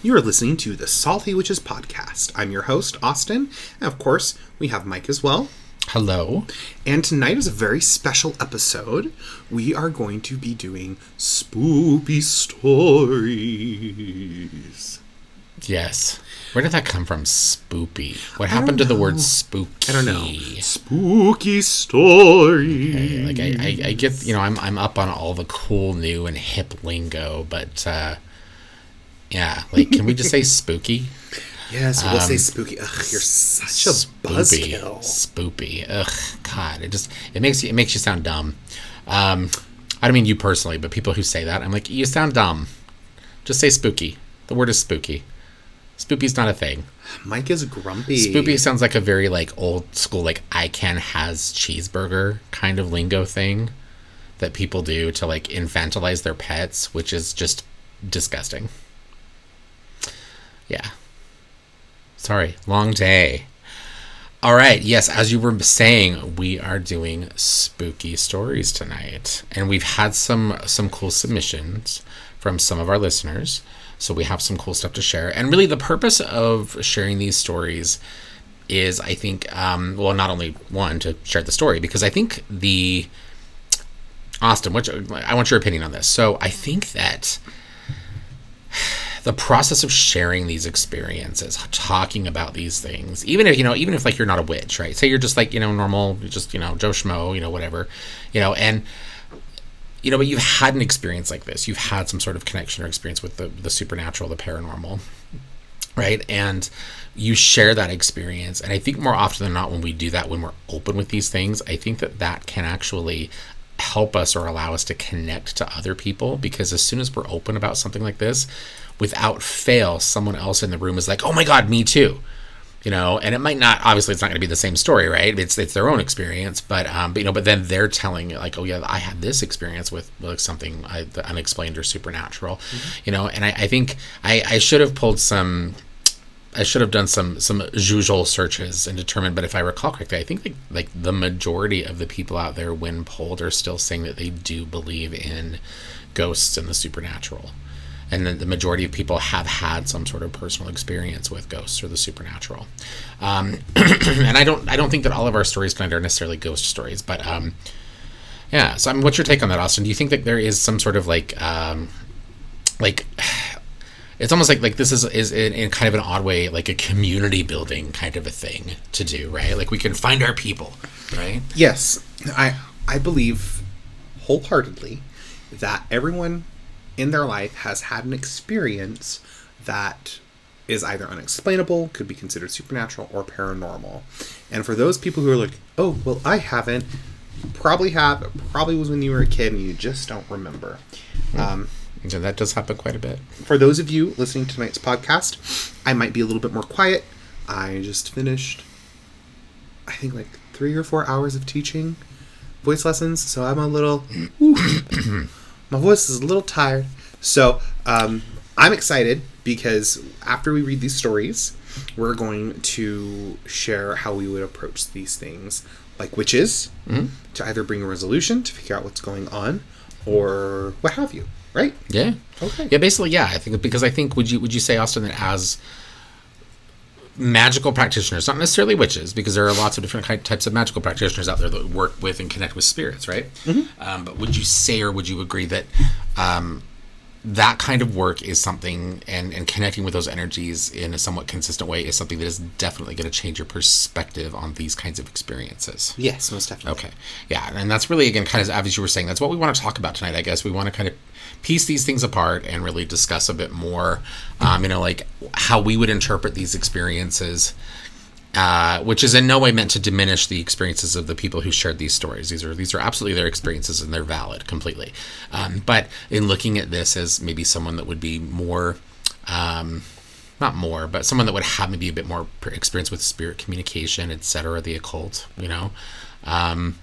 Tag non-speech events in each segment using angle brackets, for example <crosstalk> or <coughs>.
You are listening to the Salty Witches podcast. I'm your host, Austin, and of course, we have Mike as well. Hello. And tonight is a very special episode. We are going to be doing spooky stories. Yes. Where did that come from? Spoopy. What happened to the word spooky? I don't know. Spooky stories. Okay, like I, I, I get, you know, I'm I'm up on all the cool, new, and hip lingo, but uh, yeah, like, can we just say spooky? <laughs> Yes, we'll say spooky. Ugh, you're such a Spoopy. buzzkill. Spoopy. Ugh, God, it just it makes you it makes you sound dumb. Um, I don't mean you personally, but people who say that, I'm like, you sound dumb. Just say spooky. The word is spooky. Spoopy's not a thing. Mike is grumpy. Spoopy sounds like a very like old school like I can has cheeseburger kind of lingo thing that people do to like infantilize their pets, which is just disgusting. Yeah. Sorry, long day. All right, yes, as you were saying, we are doing spooky stories tonight, and we've had some some cool submissions from some of our listeners. So we have some cool stuff to share, and really the purpose of sharing these stories is, I think, um, well, not only one to share the story because I think the Austin, which I want your opinion on this. So I think that the process of sharing these experiences, talking about these things, even if you know, even if like you're not a witch, right? Say you're just like you know normal, just you know Joe Schmo, you know whatever, you know, and you know, but you've had an experience like this. You've had some sort of connection or experience with the the supernatural, the paranormal, right? And you share that experience, and I think more often than not, when we do that, when we're open with these things, I think that that can actually help us or allow us to connect to other people because as soon as we're open about something like this without fail someone else in the room is like oh my god me too. You know and it might not obviously it's not going to be the same story right? It's it's their own experience but um but, you know but then they're telling like oh yeah i had this experience with like something I, unexplained or supernatural. Mm-hmm. you know and I, I think i i should have pulled some I should have done some some Google searches and determined, but if I recall correctly, I think like, like the majority of the people out there, when polled, are still saying that they do believe in ghosts and the supernatural, and then the majority of people have had some sort of personal experience with ghosts or the supernatural. Um, <clears throat> and I don't I don't think that all of our stories tonight are necessarily ghost stories, but um, yeah. So I mean, what's your take on that, Austin? Do you think that there is some sort of like um, like <sighs> it's almost like like this is is in, in, kind of an odd way like a community building kind of a thing to do right like we can find our people right yes i i believe wholeheartedly that everyone in their life has had an experience that is either unexplainable could be considered supernatural or paranormal and for those people who are like oh well i haven't probably have it probably was when you were a kid and you just don't remember mm. um, so that does happen quite a bit. For those of you listening to tonight's podcast, I might be a little bit more quiet. I just finished, I think, like three or four hours of teaching voice lessons, so I'm a little. <clears throat> my voice is a little tired. So um, I'm excited because after we read these stories, we're going to share how we would approach these things, like witches, mm-hmm. to either bring a resolution to figure out what's going on, or what have you right? Yeah. Okay. Yeah, basically, yeah. I think because I think would you would you say Austin that as magical practitioners, not necessarily witches, because there are lots of different types of magical practitioners out there that work with and connect with spirits, right? Mm-hmm. Um, but would you say or would you agree that um, that kind of work is something, and, and connecting with those energies in a somewhat consistent way is something that is definitely going to change your perspective on these kinds of experiences? Yes, most definitely. Okay. Yeah, and that's really, again, kind of as you were saying, that's what we want to talk about tonight, I guess. We want to kind of piece these things apart and really discuss a bit more, um, you know, like how we would interpret these experiences, uh, which is in no way meant to diminish the experiences of the people who shared these stories. These are these are absolutely their experiences and they're valid completely. Um, but in looking at this as maybe someone that would be more. Um, not more, but someone that would have maybe a bit more experience with spirit communication, etc., the occult, you know. Um,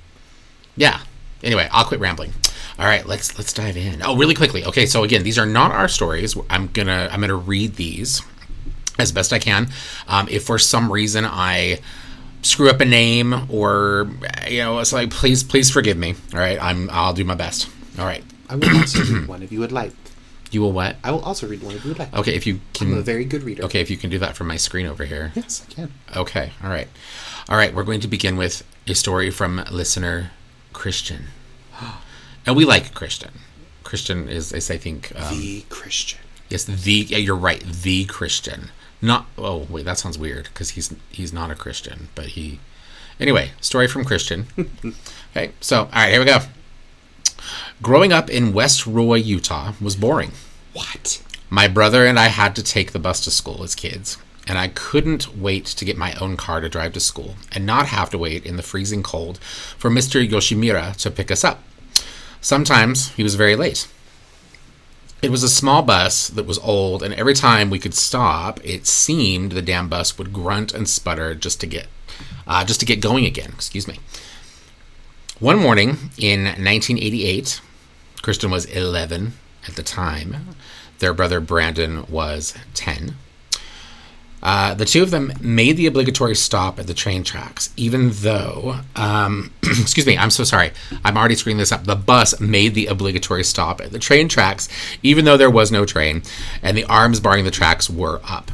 yeah. Anyway, I'll quit rambling. All right, let's let's dive in. Oh, really quickly. Okay, so again, these are not our stories. I'm gonna I'm gonna read these as best I can. Um, if for some reason I screw up a name or you know, it's like please please forgive me. All right, I'm I'll do my best. All right. I will answer <clears throat> one if you would like. You will what? I will also read one if you would like. Okay, if you can I'm a very good reader. Okay, if you can do that from my screen over here. Yes, I can. Okay, all right. All right, we're going to begin with a story from listener Christian. <gasps> And we like Christian. Christian is, is I think, um, the Christian. yes, the, yeah, you're right, the Christian. Not, oh, wait, that sounds weird because he's, he's not a Christian, but he, anyway, story from Christian. <laughs> okay, so, all right, here we go. Growing up in West Roy, Utah was boring. What? My brother and I had to take the bus to school as kids, and I couldn't wait to get my own car to drive to school and not have to wait in the freezing cold for Mr. Yoshimura to pick us up. Sometimes he was very late. It was a small bus that was old, and every time we could stop, it seemed the damn bus would grunt and sputter just to get, uh, just to get going again. Excuse me. One morning in 1988, Kristen was 11 at the time. Their brother Brandon was 10. Uh, the two of them made the obligatory stop at the train tracks, even though, um, <clears throat> excuse me, I'm so sorry. I'm already screwing this up. The bus made the obligatory stop at the train tracks, even though there was no train, and the arms barring the tracks were up.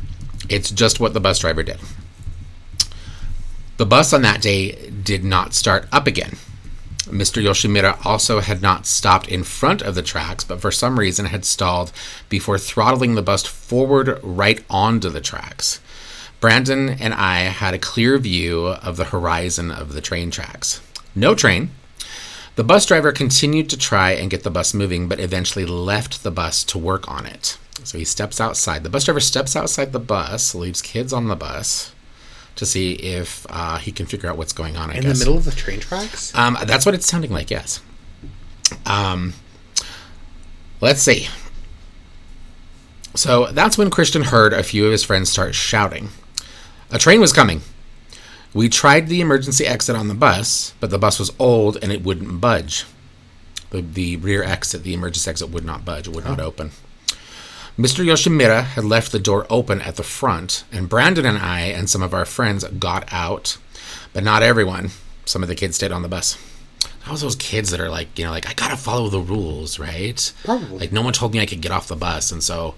It's just what the bus driver did. The bus on that day did not start up again. Mr. Yoshimura also had not stopped in front of the tracks, but for some reason had stalled before throttling the bus forward right onto the tracks. Brandon and I had a clear view of the horizon of the train tracks. No train. The bus driver continued to try and get the bus moving, but eventually left the bus to work on it. So he steps outside. The bus driver steps outside the bus, leaves kids on the bus to see if uh, he can figure out what's going on. I In guess. the middle of the train tracks? Um, that's what it's sounding like, yes. Um, let's see. So that's when Christian heard a few of his friends start shouting. A train was coming. We tried the emergency exit on the bus, but the bus was old and it wouldn't budge. The, the rear exit, the emergency exit, would not budge, it would not open. Mr. Yoshimura had left the door open at the front, and Brandon and I and some of our friends got out, but not everyone. Some of the kids stayed on the bus. That was those kids that are like, you know, like I gotta follow the rules, right? Probably. Like no one told me I could get off the bus, and so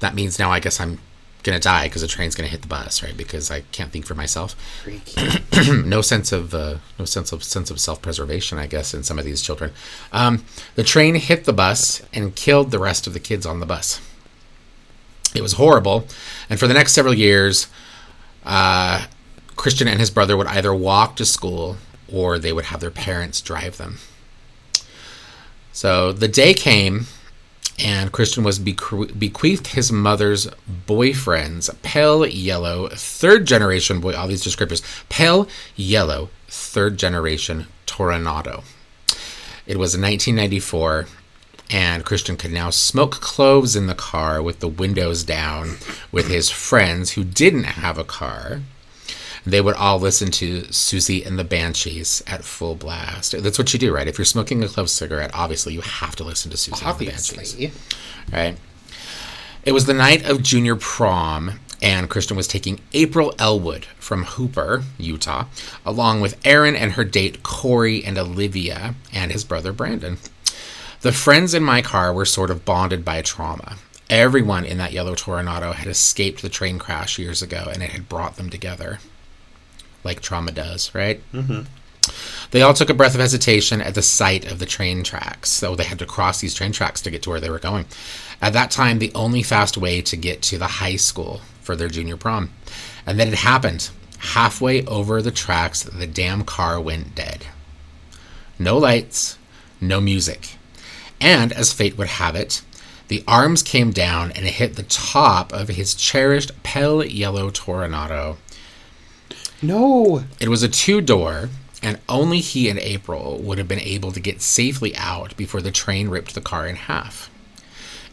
that means now I guess I'm gonna die because the train's gonna hit the bus, right? Because I can't think for myself. <clears throat> No sense of uh, no sense of sense of self preservation, I guess, in some of these children. Um, the train hit the bus and killed the rest of the kids on the bus. It was horrible, and for the next several years, uh, Christian and his brother would either walk to school or they would have their parents drive them. So the day came, and Christian was beque- bequeathed his mother's boyfriend's pale yellow third generation boy. All these descriptors: pale yellow third generation Toronado. It was 1994, and Christian could now smoke cloves in the car with the windows down with his friends who didn't have a car. They would all listen to Siouxsie and the Banshees at full blast. That's what you do, right? If you're smoking a clove cigarette, obviously you have to listen to Siouxsie and the Banshees Obviously. right? It was the night of junior prom, and Kristen was taking April Elwood from Hooper, Utah, along with Erin and her date Corey and Olivia, and his brother Brandon. The friends in my car were sort of bonded by trauma. Everyone in that yellow Toronado had escaped the train crash years ago, and it had brought them together. Like trauma does, right? Mm-hmm. They all took a breath of hesitation at the sight of the train tracks. So they had to cross these train tracks to get to where they were going. At that time, the only fast way to get to the high school for their junior prom. And then it happened. Halfway over the tracks, the damn car went dead. No lights, no music. And as fate would have it, the arms came down and hit the top of his cherished pale yellow Toronado. No. It was a two door, and only he and April would have been able to get safely out before the train ripped the car in half.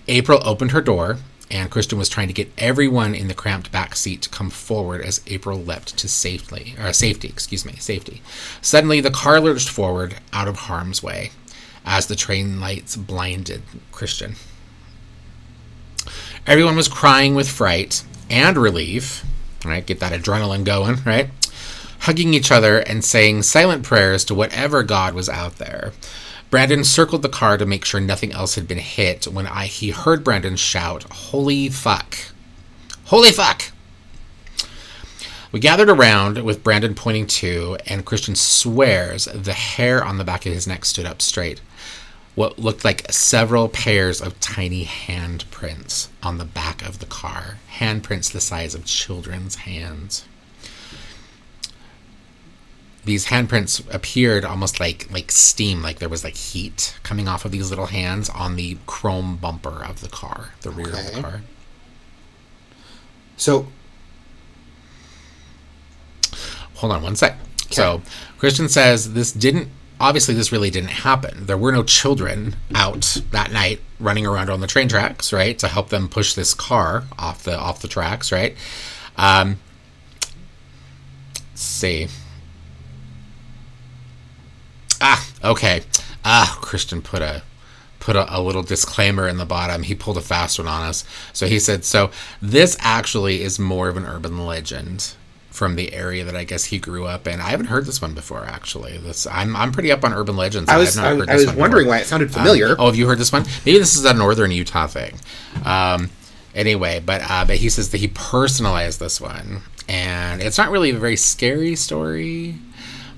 April opened her door, and Kristen was trying to get everyone in the cramped back seat to come forward as April leapt to safely, or safety, excuse me, safety. Suddenly, the car lurched forward out of harm's way as the train lights blinded Christian. Everyone was crying with fright and relief, right? Get that adrenaline going, right? Hugging each other and saying silent prayers to whatever God was out there. Brandon circled the car to make sure nothing else had been hit when I he heard Brandon shout, "Holy fuck! Holy fuck!" We gathered around with Brandon pointing to, and Christian swears the hair on the back of his neck stood up straight. What looked like several pairs of tiny handprints on the back of the car. Handprints the size of children's hands. These handprints appeared almost like like steam, like there was like heat coming off of these little hands on the chrome bumper of the car, the rear of the car. So hold on one sec. So Christian says this didn't obviously this really didn't happen. There were no children out that night running around on the train tracks, right, to help them push this car off the off the tracks, right? Um, let's see. Ah, okay. Ah, Christian put a put a, a little disclaimer in the bottom. He pulled a fast one on us. So he said, "So this actually is more of an urban legend from the area that I guess he grew up in. I haven't heard this one before, actually. This I'm I'm pretty up on urban legends. I was I, was- I was wondering before. why it sounded familiar. Um, oh, have you heard this one? Maybe this is a northern Utah thing. Um, anyway, but uh, but he says that he personalized this one, and it's not really a very scary story,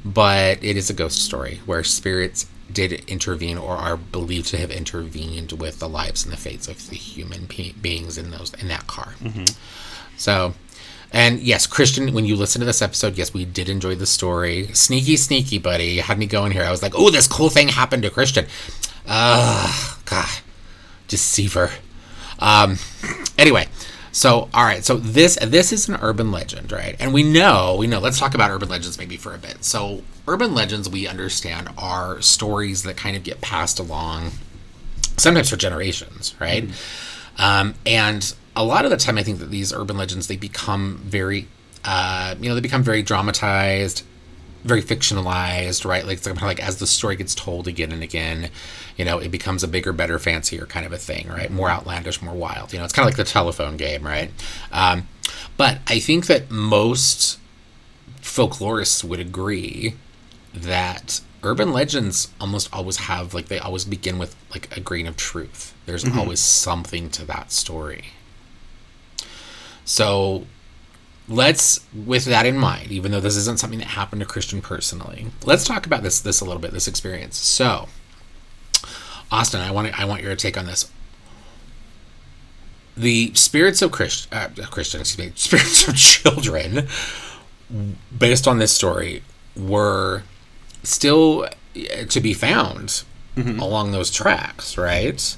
but it is a ghost story where spirits did intervene or are believed to have intervened with the lives and the fates of the human be- beings in those in that car. So, and yes, Christian, when you listen to this episode, yes, we did enjoy the story. Sneaky, sneaky, buddy. You had me going here. I was like, oh, this cool thing happened to Christian. Ah, God, deceiver. Um, anyway, so all right, so this this is an urban legend, right? And we know, we know. Let's talk about urban legends maybe for a bit. So, urban legends, we understand, are stories that kind of get passed along, sometimes for generations, right? Um, and a lot of the time, I think that these urban legends they become very, uh, you know, they become very dramatized, very fictionalized, right? Like, it's kind of like as the story gets told again and again, you know, it becomes a bigger, better, fancier kind of a thing, right? More outlandish, more wild. You know, it's kind of like the telephone game, right? Um, but I think that most folklorists would agree that urban legends almost always have like they always begin with like a grain of truth. There's always something to that story. So let's with that in mind, even though this isn't something that happened to Christian personally, let's talk about this this a little bit, this experience. So Austin, I want I want your take on this. The spirits of Christ, uh, Christian, excuse me, <laughs> spirits of children, based on this story, were still uh, to be found along those tracks, right?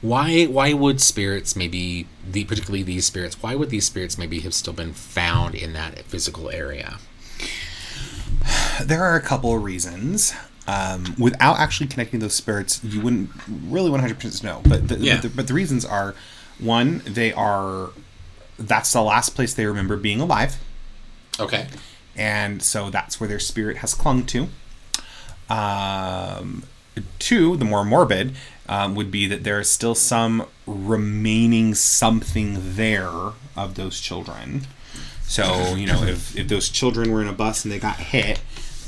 Why why would spirits maybe the particularly these spirits why would these spirits maybe have still been found in that physical area? There are a couple of reasons. Um, without actually connecting those spirits, you wouldn't really 100% know. But the, Yeah. but, the, but the reasons are one, they are that's the last place they remember being alive. Okay. and so that's where their spirit has clung to. Um, two, the more morbid, um, would be that there is still some remaining something there of those children. So you know, if if those children were in a bus and they got hit,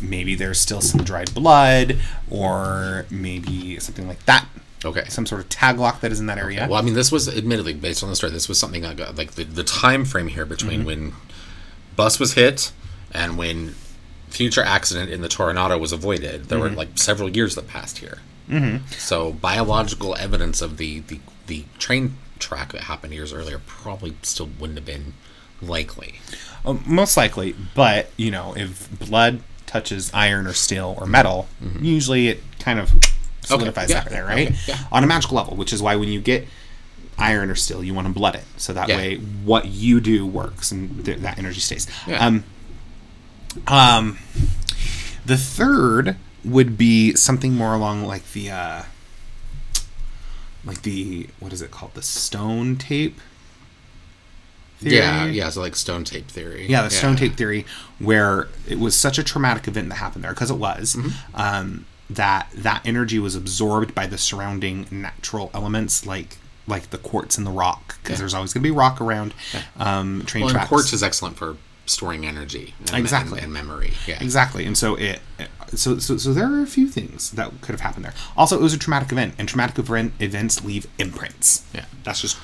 maybe there's still some dried blood, or maybe something like that. Okay. Some sort of tag lock that is in that area. Well, I mean, this was admittedly based on the story. This was something I got uh, like the, the time frame here between mm-hmm. when bus was hit and when future accident in the Toronado was avoided. There were mm-hmm. like several years that passed here. Mm-hmm. So biological evidence of the, the the train track that happened years earlier probably still wouldn't have been likely. Um, most likely, but you know, if blood touches iron or steel or metal, usually it kind of solidifies Mm-hmm. yeah, that there, right? okay, yeah. On a magical level, which is why when you get iron or steel, you want to blood it, so that Yeah. way what you do works and th- that energy stays. Yeah. Um, um, the third would be something more along like the, uh, like the what is it called? The stone tape. Yeah, theory? yeah. So like stone tape theory. Yeah, the stone tape theory, where it was such a traumatic event that happened there, because it was, Mm-hmm. um, that that energy was absorbed by the surrounding natural elements, like like the quartz and the rock, because Yeah. there's always going to be rock around um, train Well, tracks. quartz is excellent for storing energy and, Exactly. and, and memory. Yeah. Exactly, and so it, so so so there are a few things that could have happened there. Also, it was a traumatic event, and traumatic event events leave imprints. Yeah. that's just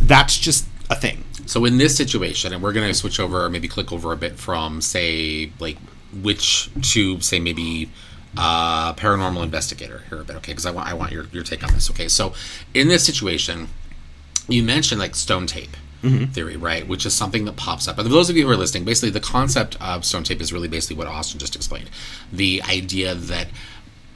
that's just a thing. So in this situation, and we're going to switch over, or maybe click over a bit from, say, like witch to say maybe uh, paranormal investigator here a bit, okay? Because I want I want your your take on this, okay? So in this situation, you mentioned like stone tape. Theory, right? Which is something that pops up. And for those of you who are listening, basically the concept of stone tape is really basically what Austin just explained. The idea that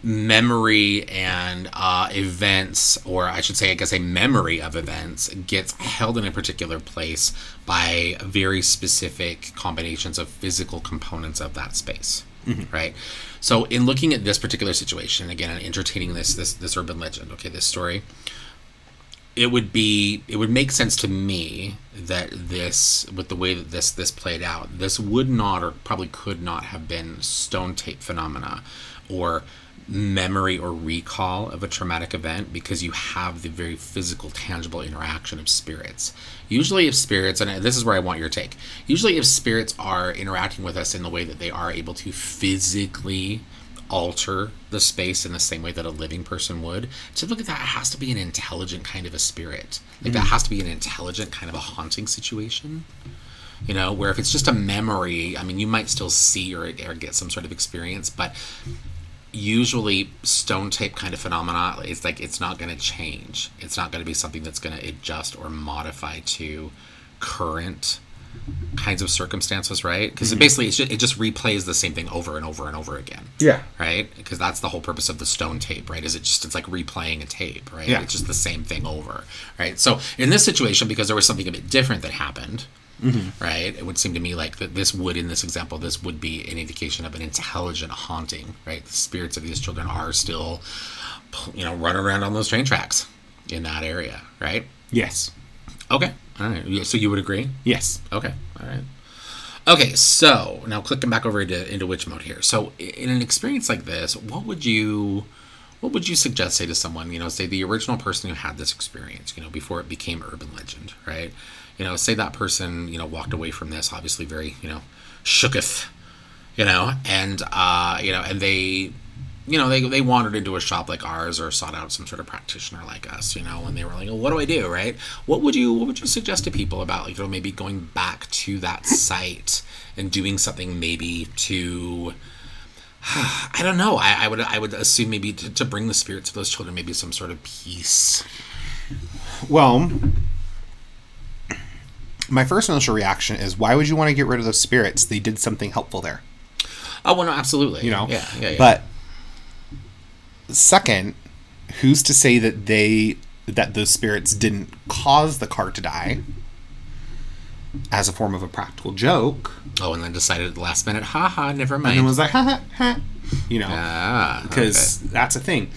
memory and uh, events, or I should say, I guess a memory of events, gets held in a particular place by very specific combinations of physical components of that space. Right. So, in looking at this particular situation, again, and entertaining this this this urban legend, okay, this story, it would be it would make sense to me that this with the way that this this played out this would not or probably could not have been stone tape phenomena or memory or recall of a traumatic event because you have the very physical tangible interaction of spirits. Usually if spirits and this is where i want your take usually if spirits are interacting with us in the way that they are able to physically alter the space in the same way that a living person would typically that has to be an intelligent kind of a spirit. Like that mm. has to be an intelligent kind of a haunting situation you know where if it's just a memory i mean you might still see or, or get some sort of experience but usually stone tape kind of phenomena is like it's not going to change. It's not going to be something that's going to adjust or modify to current kinds of circumstances right? Because it mm-hmm. basically it's just, it just replays the same thing over and over and over again. Yeah. right? Because that's the whole purpose of the stone tape right? Is it just it's like replaying a tape right? Yeah. it's just the same thing over right? So in this situation because there was something a bit different that happened mm-hmm. right? It would seem to me like that this would in this example this would be an indication of an intelligent haunting right? The spirits of these children are still you know running around on those train tracks in that area right? Yes. Okay all right so you would agree Yes. Okay. All right. Okay, so now clicking back over into, into witch mode here. So in an experience like this, what would you what would you suggest say to someone, you know, say the original person who had this experience, you know, before it became urban legend, right? You know, say that person, you know, walked away from this obviously very, you know, shooketh, you know, and uh, you know, and they you know, they, they wandered into a shop like ours or sought out some sort of practitioner like us, you know, and they were like, well, what do I do, right? What would you what would you suggest to people about, like, you know, maybe going back to that site and doing something maybe to <sighs> I don't know. I, I would I would assume maybe to, to bring the spirits of those children maybe some sort of peace. Well, my first initial reaction is why would you want to get rid of those spirits? They did something helpful there. Oh well, no, absolutely. you know yeah, yeah, yeah. but second who's to say that they that those spirits didn't cause the car to die? As a form of a practical joke. Oh, and then decided at the last minute, haha, never mind. and then was like ha ha ha you know? Ah, because that's a thing.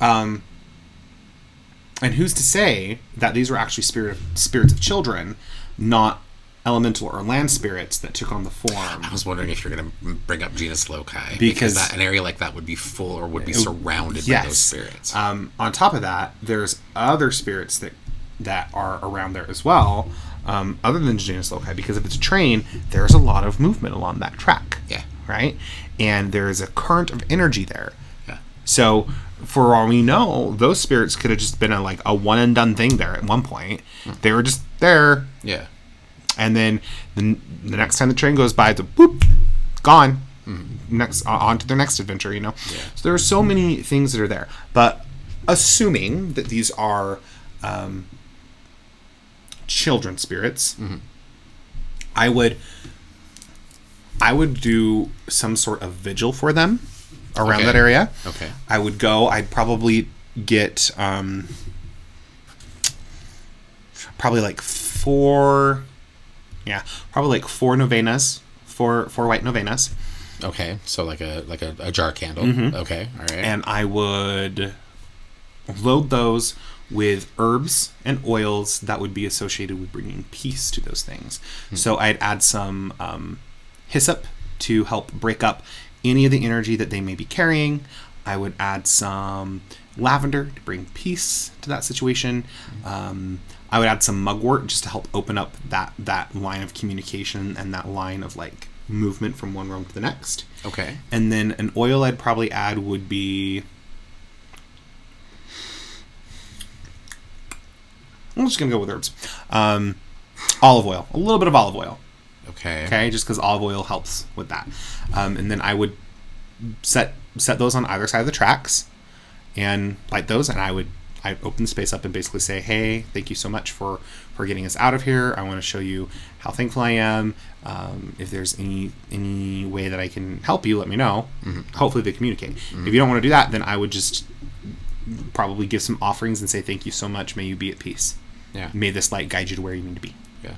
Um and who's to say that these were actually spirit spirits of children not elemental or land spirits that took on the form I was wondering if you're going to bring up genius loci Because- that an area like that would be full or would be surrounded by those spirits. Um, on top of that, there's other spirits that that are around there as well, um, other than Genius Loci. Because if it's a train, there's a lot of movement along that track. Yeah. Right. And there's a current of energy there. yeah. So, for all we know, those spirits could have just been a like a one and done thing there at one point. Hmm. They were just there, Yeah. And then the, the next time the train goes by, it's a boop, gone. Next on to their next adventure, you know. Mm-hmm. Yeah. So there are so many things that are there, but assuming that these are um, children spirits, Mm-hmm. I would I would do some sort of vigil for them around Okay. that area. Okay. I would go. I'd probably get um, probably like four, yeah, probably like four novenas, four four white novenas, Okay. So like a like a, a jar candle. Okay. All right. Mm-hmm. and I would load those with herbs and oils that would be associated with bringing peace to those things. So I'd add some um, hyssop to help break up any of the energy that they may be carrying. I would add some lavender to bring peace to that situation. Um, I would add some mugwort just to help open up that that line of communication and that line of like movement from one room to the next. Okay. And then an oil I'd probably add would be. I'm just gonna go with herbs. Um, olive oil, a little bit of olive oil. Okay. Okay, just because olive oil helps with that. Um, and then I would set set those on either side of the tracks and light those, and I would I open the space up and basically say, "Hey, thank you so much for for getting us out of here. I want to show you how thankful I am. Um, if there's any any way that I can help you, let me know. Mm-hmm. Hopefully, they communicate. Mm-hmm. If you don't want to do that, then I would just probably give some offerings and say, "Thank you so much. May you be at peace. Yeah. May this light guide you to where you need to be." Yeah.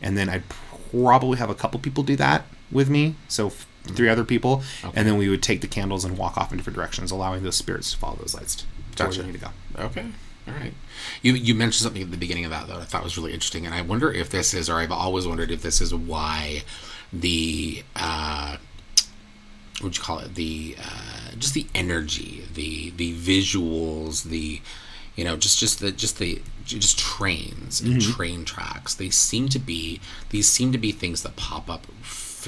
and then I'd probably have a couple people do that with me, so three mm-hmm. other people, Okay. and then we would take the candles and walk off in different directions, allowing those spirits to follow those lights to where Gotcha. they need to go. Okay. All right. You you mentioned something at the beginning of that that I thought was really interesting, and I wonder if this is, or I've always wondered if this is why the uh, what you call it? The uh, just the energy, the the visuals, the you know just just the just the just trains and train tracks. They seem to be these seem to be things that pop up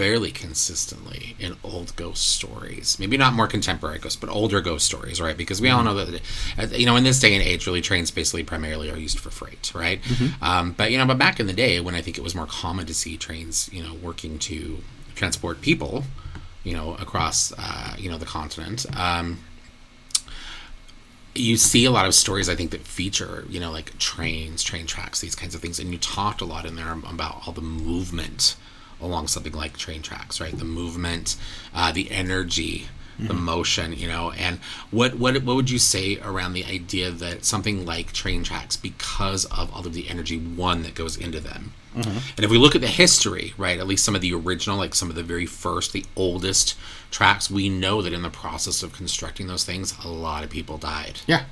fairly consistently in old ghost stories. Maybe not more contemporary ghosts, but older ghost stories, right? Because we all know that, uh, you know, in this day and age, really trains basically primarily are used for freight, right? Um, but you know, but back in the day when I think it was more common to see trains, you know, working to transport people, you know, across, uh, you know, the continent. Um, you see a lot of stories I think that feature you know like trains, train tracks, these kinds of things, and you talked a lot in there about all the movement along something like train tracks, right? The movement, uh, the energy, the motion, you know, and what what what would you say around the idea that something like train tracks, because of all of the energy one that goes into them, and if we look at the history, right, at least some of the original, like some of the very first, the oldest tracks, we know that in the process of constructing those things, a lot of people died. Yeah,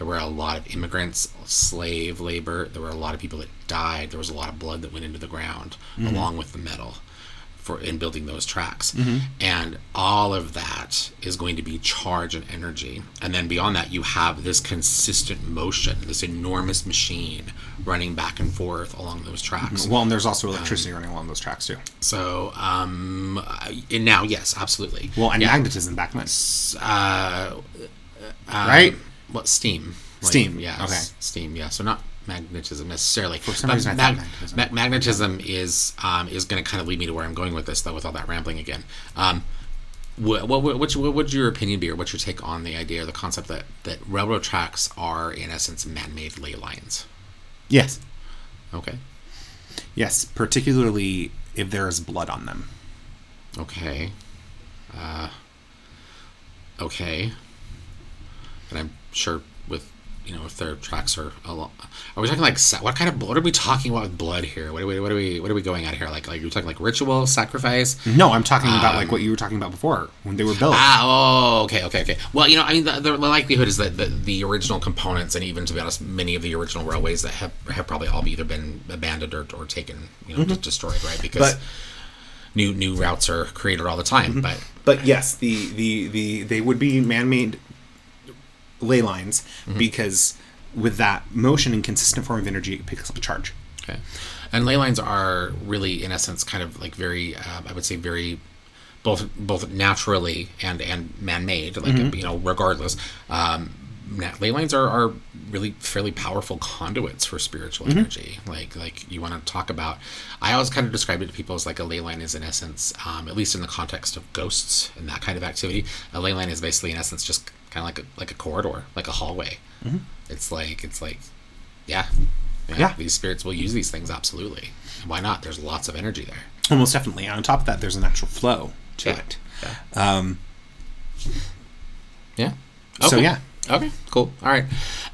There were a lot of immigrants, slave labor. There were a lot of people that died. There was a lot of blood that went into the ground mm-hmm. along with the metal for in building those tracks. Mm-hmm. And all of that is going to be charge and energy. And then beyond that, you have this consistent motion, this enormous machine running back and forth along those tracks. Mm-hmm. well, and there's also um, electricity running along those tracks too. So, um, and now, yes, absolutely. Well, and yeah. magnetism back then, uh, uh, right? What steam? Steam, yeah. okay. Steam, yeah. So not magnetism necessarily. For some reason I magnetism. Ma- magnetism is um, is going to kind of lead me to where I'm going with this, though, with all that rambling again. Um, what, what, what, what would your opinion be, or what's your take on the idea or the concept that, that railroad tracks are, in essence, man made ley lines? Yes, Okay. yes, particularly if there is blood on them. Okay. Uh, okay. And I'm sure with you know if their tracks are a lot. Are we talking like what kind of what are we talking about with blood here? What are we what are we what are we going at here? Like like you're talking like ritual sacrifice? No, I'm talking about like um, what you were talking about before when they were built. Ah, oh, okay, okay, okay. Well, you know, I mean, the, the likelihood is that the, the original components, and even to be honest, many of the original railways that have have probably all either been abandoned or, or taken, you know, mm-hmm. just destroyed, right? Because But- new new routes are created all the time, mm-hmm. but But yes, the the the they would be man-made ley lines because with that motion and consistent form of energy, it picks up a charge. Okay. And ley lines are really, in essence, kind of like very, uh, I would say, very both both naturally and and man made. Like you know, regardless, um, ley lines are, are really fairly powerful conduits for spiritual energy. Like like you want to talk about. I always kind of describe it to people as like a ley line is in essence, um, at least in the context of ghosts and that kind of activity. A ley line is basically in essence just kind of like a, like a corridor, like a hallway. It's like it's like, yeah, Yeah. These spirits will use these things absolutely. Why not? There's lots of energy there. Almost definitely. On top of that, there's a natural flow to Yeah. it. Yeah. Um, Yeah. So, yeah. Okay. Cool. All right.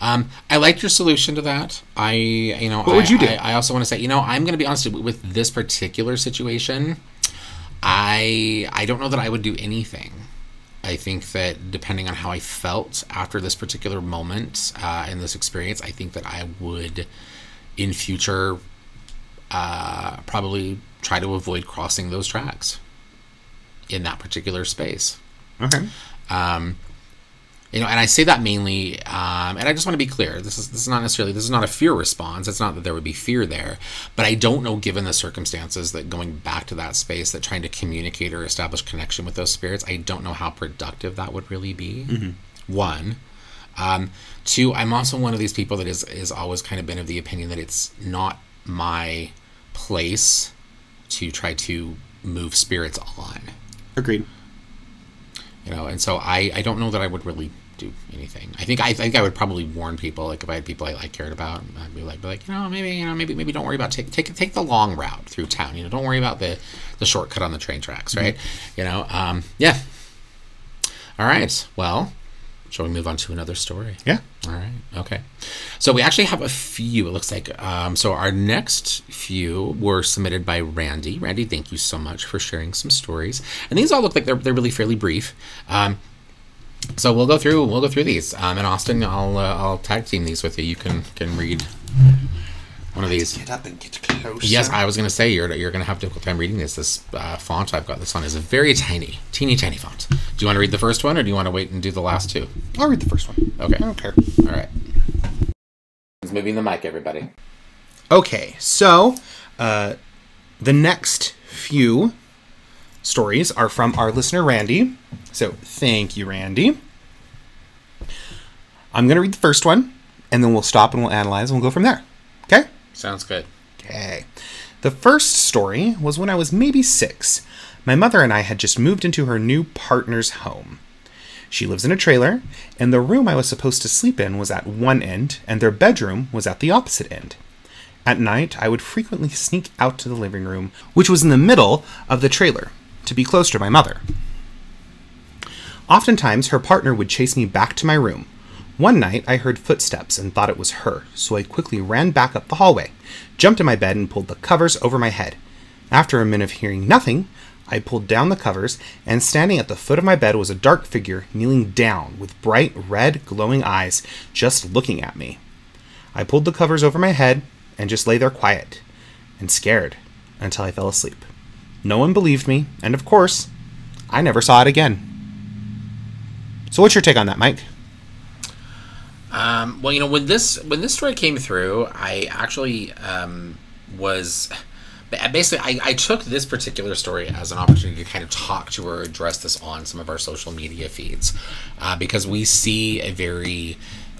Um, I liked your solution to that. I, you know, What would you do? I, I also want to say, you know, I'm going to be honest with this particular situation. I I don't know that I would do anything. I think that depending on how I felt after this particular moment uh, and this experience, I think that I would, in future, uh, probably try to avoid crossing those tracks in that particular space. okay. Um, you know, and I say that mainly, um, and I just want to be clear. This is this is not necessarily this is not a fear response. It's not that there would be fear there, but I don't know, given the circumstances, that going back to that space, that trying to communicate or establish connection with those spirits, I don't know how productive that would really be. One, um, two, I'm also one of these people that is is always kind of been of the opinion that it's not my place to try to move spirits on Agreed. you know and so i i don't know that i would really do anything i think i think i would probably warn people like if i had people i, I cared about i'd be like be like you know maybe you know maybe maybe don't worry about take take take the long route through town you know don't worry about the the shortcut on the train tracks right you know um yeah all right well shall we move on to another story Yeah. all right. Okay. So we actually have a few. It looks like. Um, so our next few were submitted by Randy. Randy, thank you so much for sharing some stories. And these all look like they're, they're really fairly brief. Um, so we'll go through we'll go through these. Um, and Austin, I'll uh, I'll tag team these with you. You can can read one of these. Get up and get closer. Yes, I was going to say you're you're going to have a difficult time reading this. This uh, font I've got this on is a very tiny, teeny tiny font. Do you want to read the first one, or do you want to wait and do the last two? I'll read the first one. Okay. I don't care. All right. He's moving the mic, everybody. Okay, so uh, the next few stories are from our listener Randy. So thank you, Randy. I'm gonna read the first one, and then we'll stop and we'll analyze and we'll go from there. Okay. Sounds good. Okay. The first story was when I was maybe six. My mother and I had just moved into her new partner's home. She lives in a trailer, and the room I was supposed to sleep in was at one end, and their bedroom was at the opposite end. At night, I would frequently sneak out to the living room, which was in the middle of the trailer, to be close to my mother. Oftentimes, her partner would chase me back to my room. One night, I heard footsteps and thought it was her, so I quickly ran back up the hallway, jumped in my bed, and pulled the covers over my head. After a minute of hearing nothing, I pulled down the covers, and standing at the foot of my bed was a dark figure kneeling down with bright red, glowing eyes, just looking at me. I pulled the covers over my head and just lay there quiet and scared until I fell asleep. No one believed me, and of course, I never saw it again. So, what's your take on that, Mike? Um, well, you know, when this when this story came through, I actually um, was basically I, I took this particular story as an opportunity to kind of talk to or address this on some of our social media feeds uh, because we see a very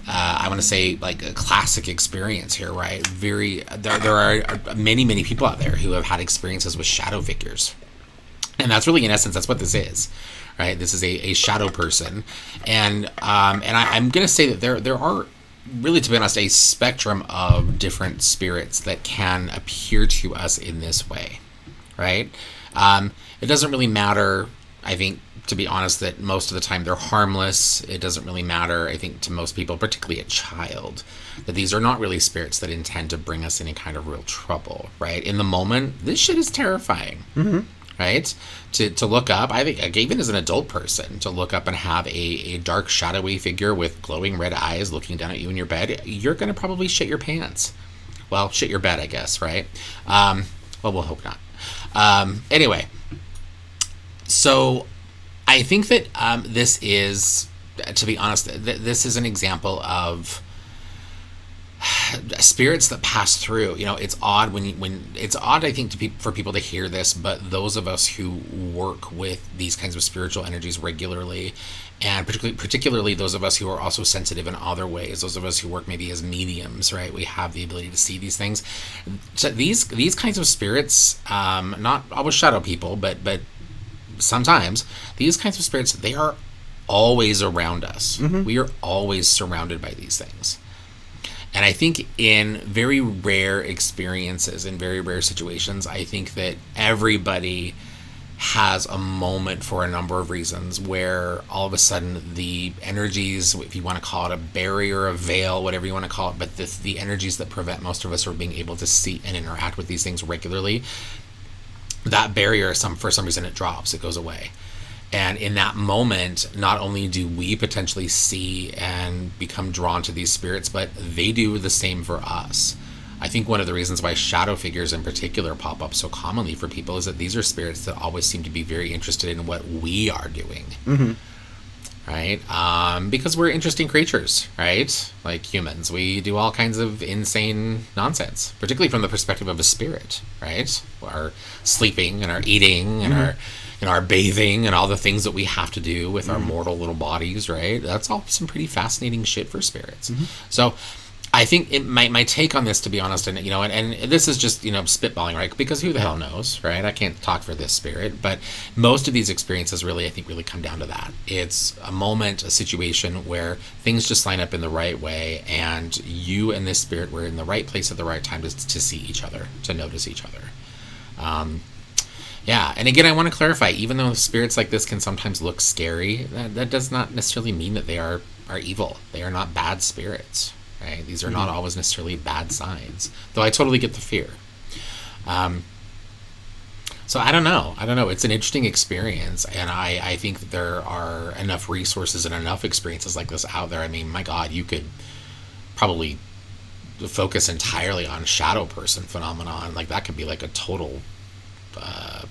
uh, I want to say like a classic experience here, right? Very there, there are many many people out there who have had experiences with shadow figures, and that's really in essence that's what this is right? This is a, a shadow person. And um, and I, i'm to say that there there are really to be honest a spectrum of different spirits that can appear to us in this way right? Um, it doesn't really matter i think to be honest that most of the time they're harmless it doesn't really matter i think to most people particularly a child that these are not really spirits that intend to bring us any kind of real trouble right in the moment this shit is terrifying right? To, to look up, I think, like, even as an adult person, to look up and have a, a dark, shadowy figure with glowing red eyes looking down at you in your bed, you're going to probably shit your pants. Well, shit your bed, I guess, right? Um, well, we'll hope not. Um, anyway, so I think that um, this is, to be honest, th- this is an example of <sighs> spirits that pass through. You know it's odd when you, when it's odd i think to pe- for people to hear this but those of us who work with these kinds of spiritual energies regularly and particularly particularly those of us who are also sensitive in other ways those of us who work maybe as mediums right we have the ability to see these things. So these these kinds of spirits um not always shadow people but but sometimes these kinds of spirits they are always around us. Mm-hmm. We are always surrounded by these things. And I think in very rare experiences, in very rare situations, I think that everybody has a moment for a number of reasons where all of a sudden the energies, if you want to call it a barrier, a veil, whatever you want to call it, but the, the energies that prevent most of us from being able to see and interact with these things regularly, that barrier, some for some reason, it drops, it goes away. And in that moment, not only do we potentially see and become drawn to these spirits, but they do the same for us. I think one of the reasons why shadow figures in particular pop up so commonly for people is that these are spirits that always seem to be very interested in what we are doing. Mm-hmm. Right? Um, because we're interesting creatures, right? Like humans, we do all kinds of insane nonsense, particularly from the perspective of a spirit, right? Our sleeping and our eating and mm-hmm. our and our bathing and all the things that we have to do with our mm-hmm. mortal little bodies, right? That's all some pretty fascinating shit for spirits. Mm-hmm. So. I think it, my, my take on this, to be honest, and you know, and, and this is just you know spitballing, right? Because who the hell knows, right? I can't talk for this spirit, but most of these experiences really, I think, really come down to that. It's a moment, a situation where things just line up in the right way, and you and this spirit were in the right place at the right time to, to see each other, to notice each other. Um, yeah, and again, I want to clarify. Even though spirits like this can sometimes look scary, that, that does not necessarily mean that they are are evil. They are not bad spirits, right? These are not always necessarily bad signs. Though I totally get the fear. Um, so I don't know. I don't know. It's an interesting experience, and I I think that there are enough resources and enough experiences like this out there. I mean, my God, you could probably focus entirely on shadow person phenomenon. Like that could be like a total uh,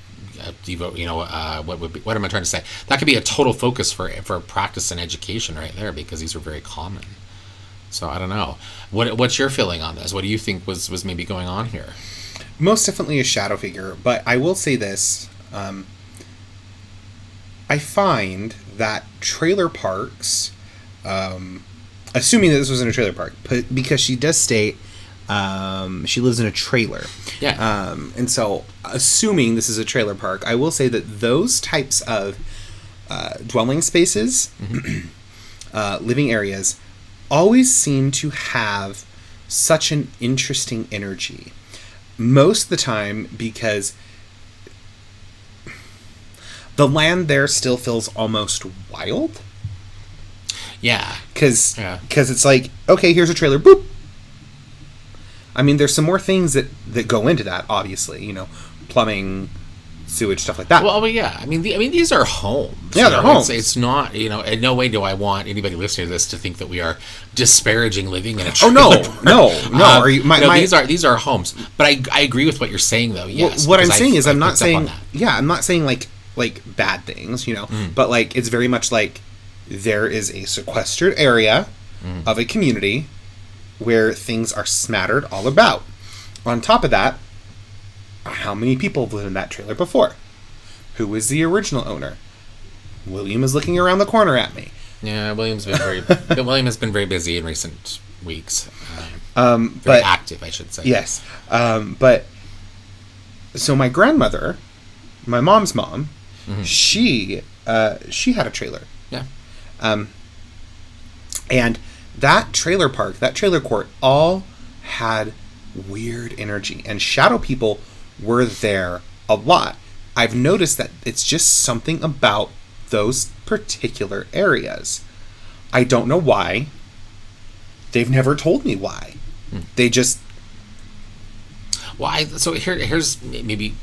devote. You know, uh, what would be, what am I trying to say? That could be a total focus for for practice and education right there because these are very common. So I don't know. What what's your feeling on this? What do you think was was maybe going on here? most definitely a shadow figure but i will say this um, i find that trailer parks um, assuming that this was in a trailer park but because she does state um, she lives in a trailer Yeah. um, and so assuming this is a trailer park i will say that those types of uh, dwelling spaces <clears throat> uh, living areas always seem to have such an interesting energy most of the time because the land there still feels almost wild Yeah. because Yeah. it's like okay here's a trailer boop i mean there's some more things that that go into that obviously you know plumbing sewage stuff like that Well, well, yeah. I mean, the, I mean, these are homes. Yeah, they're know, homes. It's, not, you know, in no way do I want anybody listening to this to think that we are disparaging living in a. oh <laughs> no no no Um, are you my, no, my, these are these are homes, but I, I agree with what you're saying though. Well, Yes, what I'm saying I- is I I'm not picked up on saying yeah, I'm not saying like like bad things, you know, but like it's very much like there is a sequestered area of a community where things are smattered all about. On top of that, how many people have lived in that trailer before? Who was the original owner? William is looking around the corner at me. Yeah, William's been very. <laughs> William has been very busy in recent weeks. Um, Um, very but active, I should say. Yes. Um, but so my grandmother, my mom's mom, she uh, she had a trailer. Yeah. Um, and that trailer park, that trailer court, all had weird energy, and shadow people were there a lot. I've noticed that it's just something about those particular areas. I don't know why. They've never told me why. They just Well, I, so here, here's maybe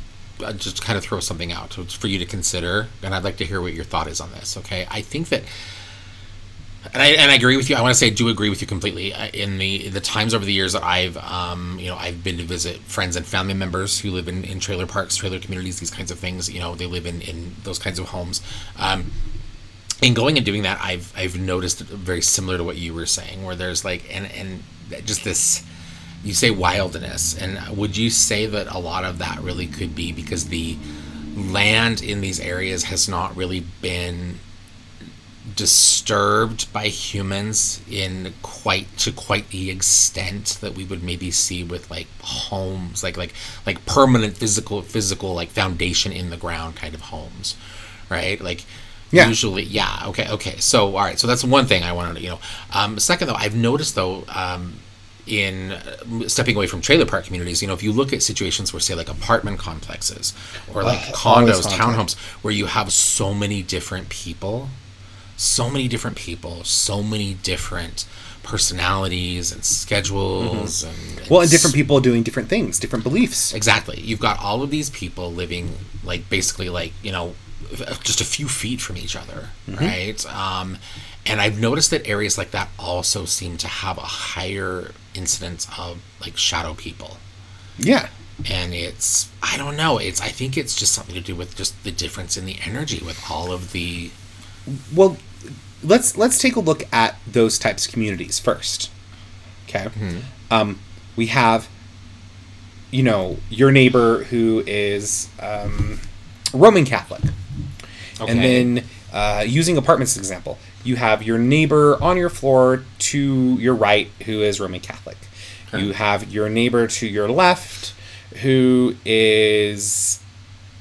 uh, just kind of throw something out for you to consider, and I'd like to hear what your thought is on this. Okay, I think that, and I, and I agree with you. I want to say I do agree with you completely. In the the times over the years that I've, um, you know, I've been to visit friends and family members who live in, in trailer parks, trailer communities, these kinds of things. You know, they live in in those kinds of homes. Um, in going and doing that, I've I've noticed very similar to what you were saying, where there's like and and just this. You say wildness, and would you say that a lot of that really could be because the land in these areas has not really been disturbed by humans in quite to quite the extent that we would maybe see with like homes like like like permanent physical physical like foundation in the ground kind of homes right? Like Yeah. usually yeah okay okay. So all right so that's one thing i wanted to you know. Um second though i've noticed though um in uh, stepping away from trailer park communities, you know, if you look at situations where, say, like apartment complexes or like always condos, townhomes, where you have so many different people, so many different people, so many different personalities and schedules and, and Mm-hmm. well, and different people doing different things, different beliefs. Exactly. You've got all of these people living like basically like, you know, just a few feet from each other, right? Um, and I've noticed that areas like that also seem to have a higher incidence of like shadow people. Yeah. And it's I don't know, it's I think it's just something to do with just the difference in the energy with all of the Well, let's let's take a look at those types of communities first. Okay. Um, we have, you know, your neighbor who is um, Roman Catholic, Okay. and then uh, using apartments as example, you have your neighbor on your floor to your right who is Roman Catholic. You have your neighbor to your left who is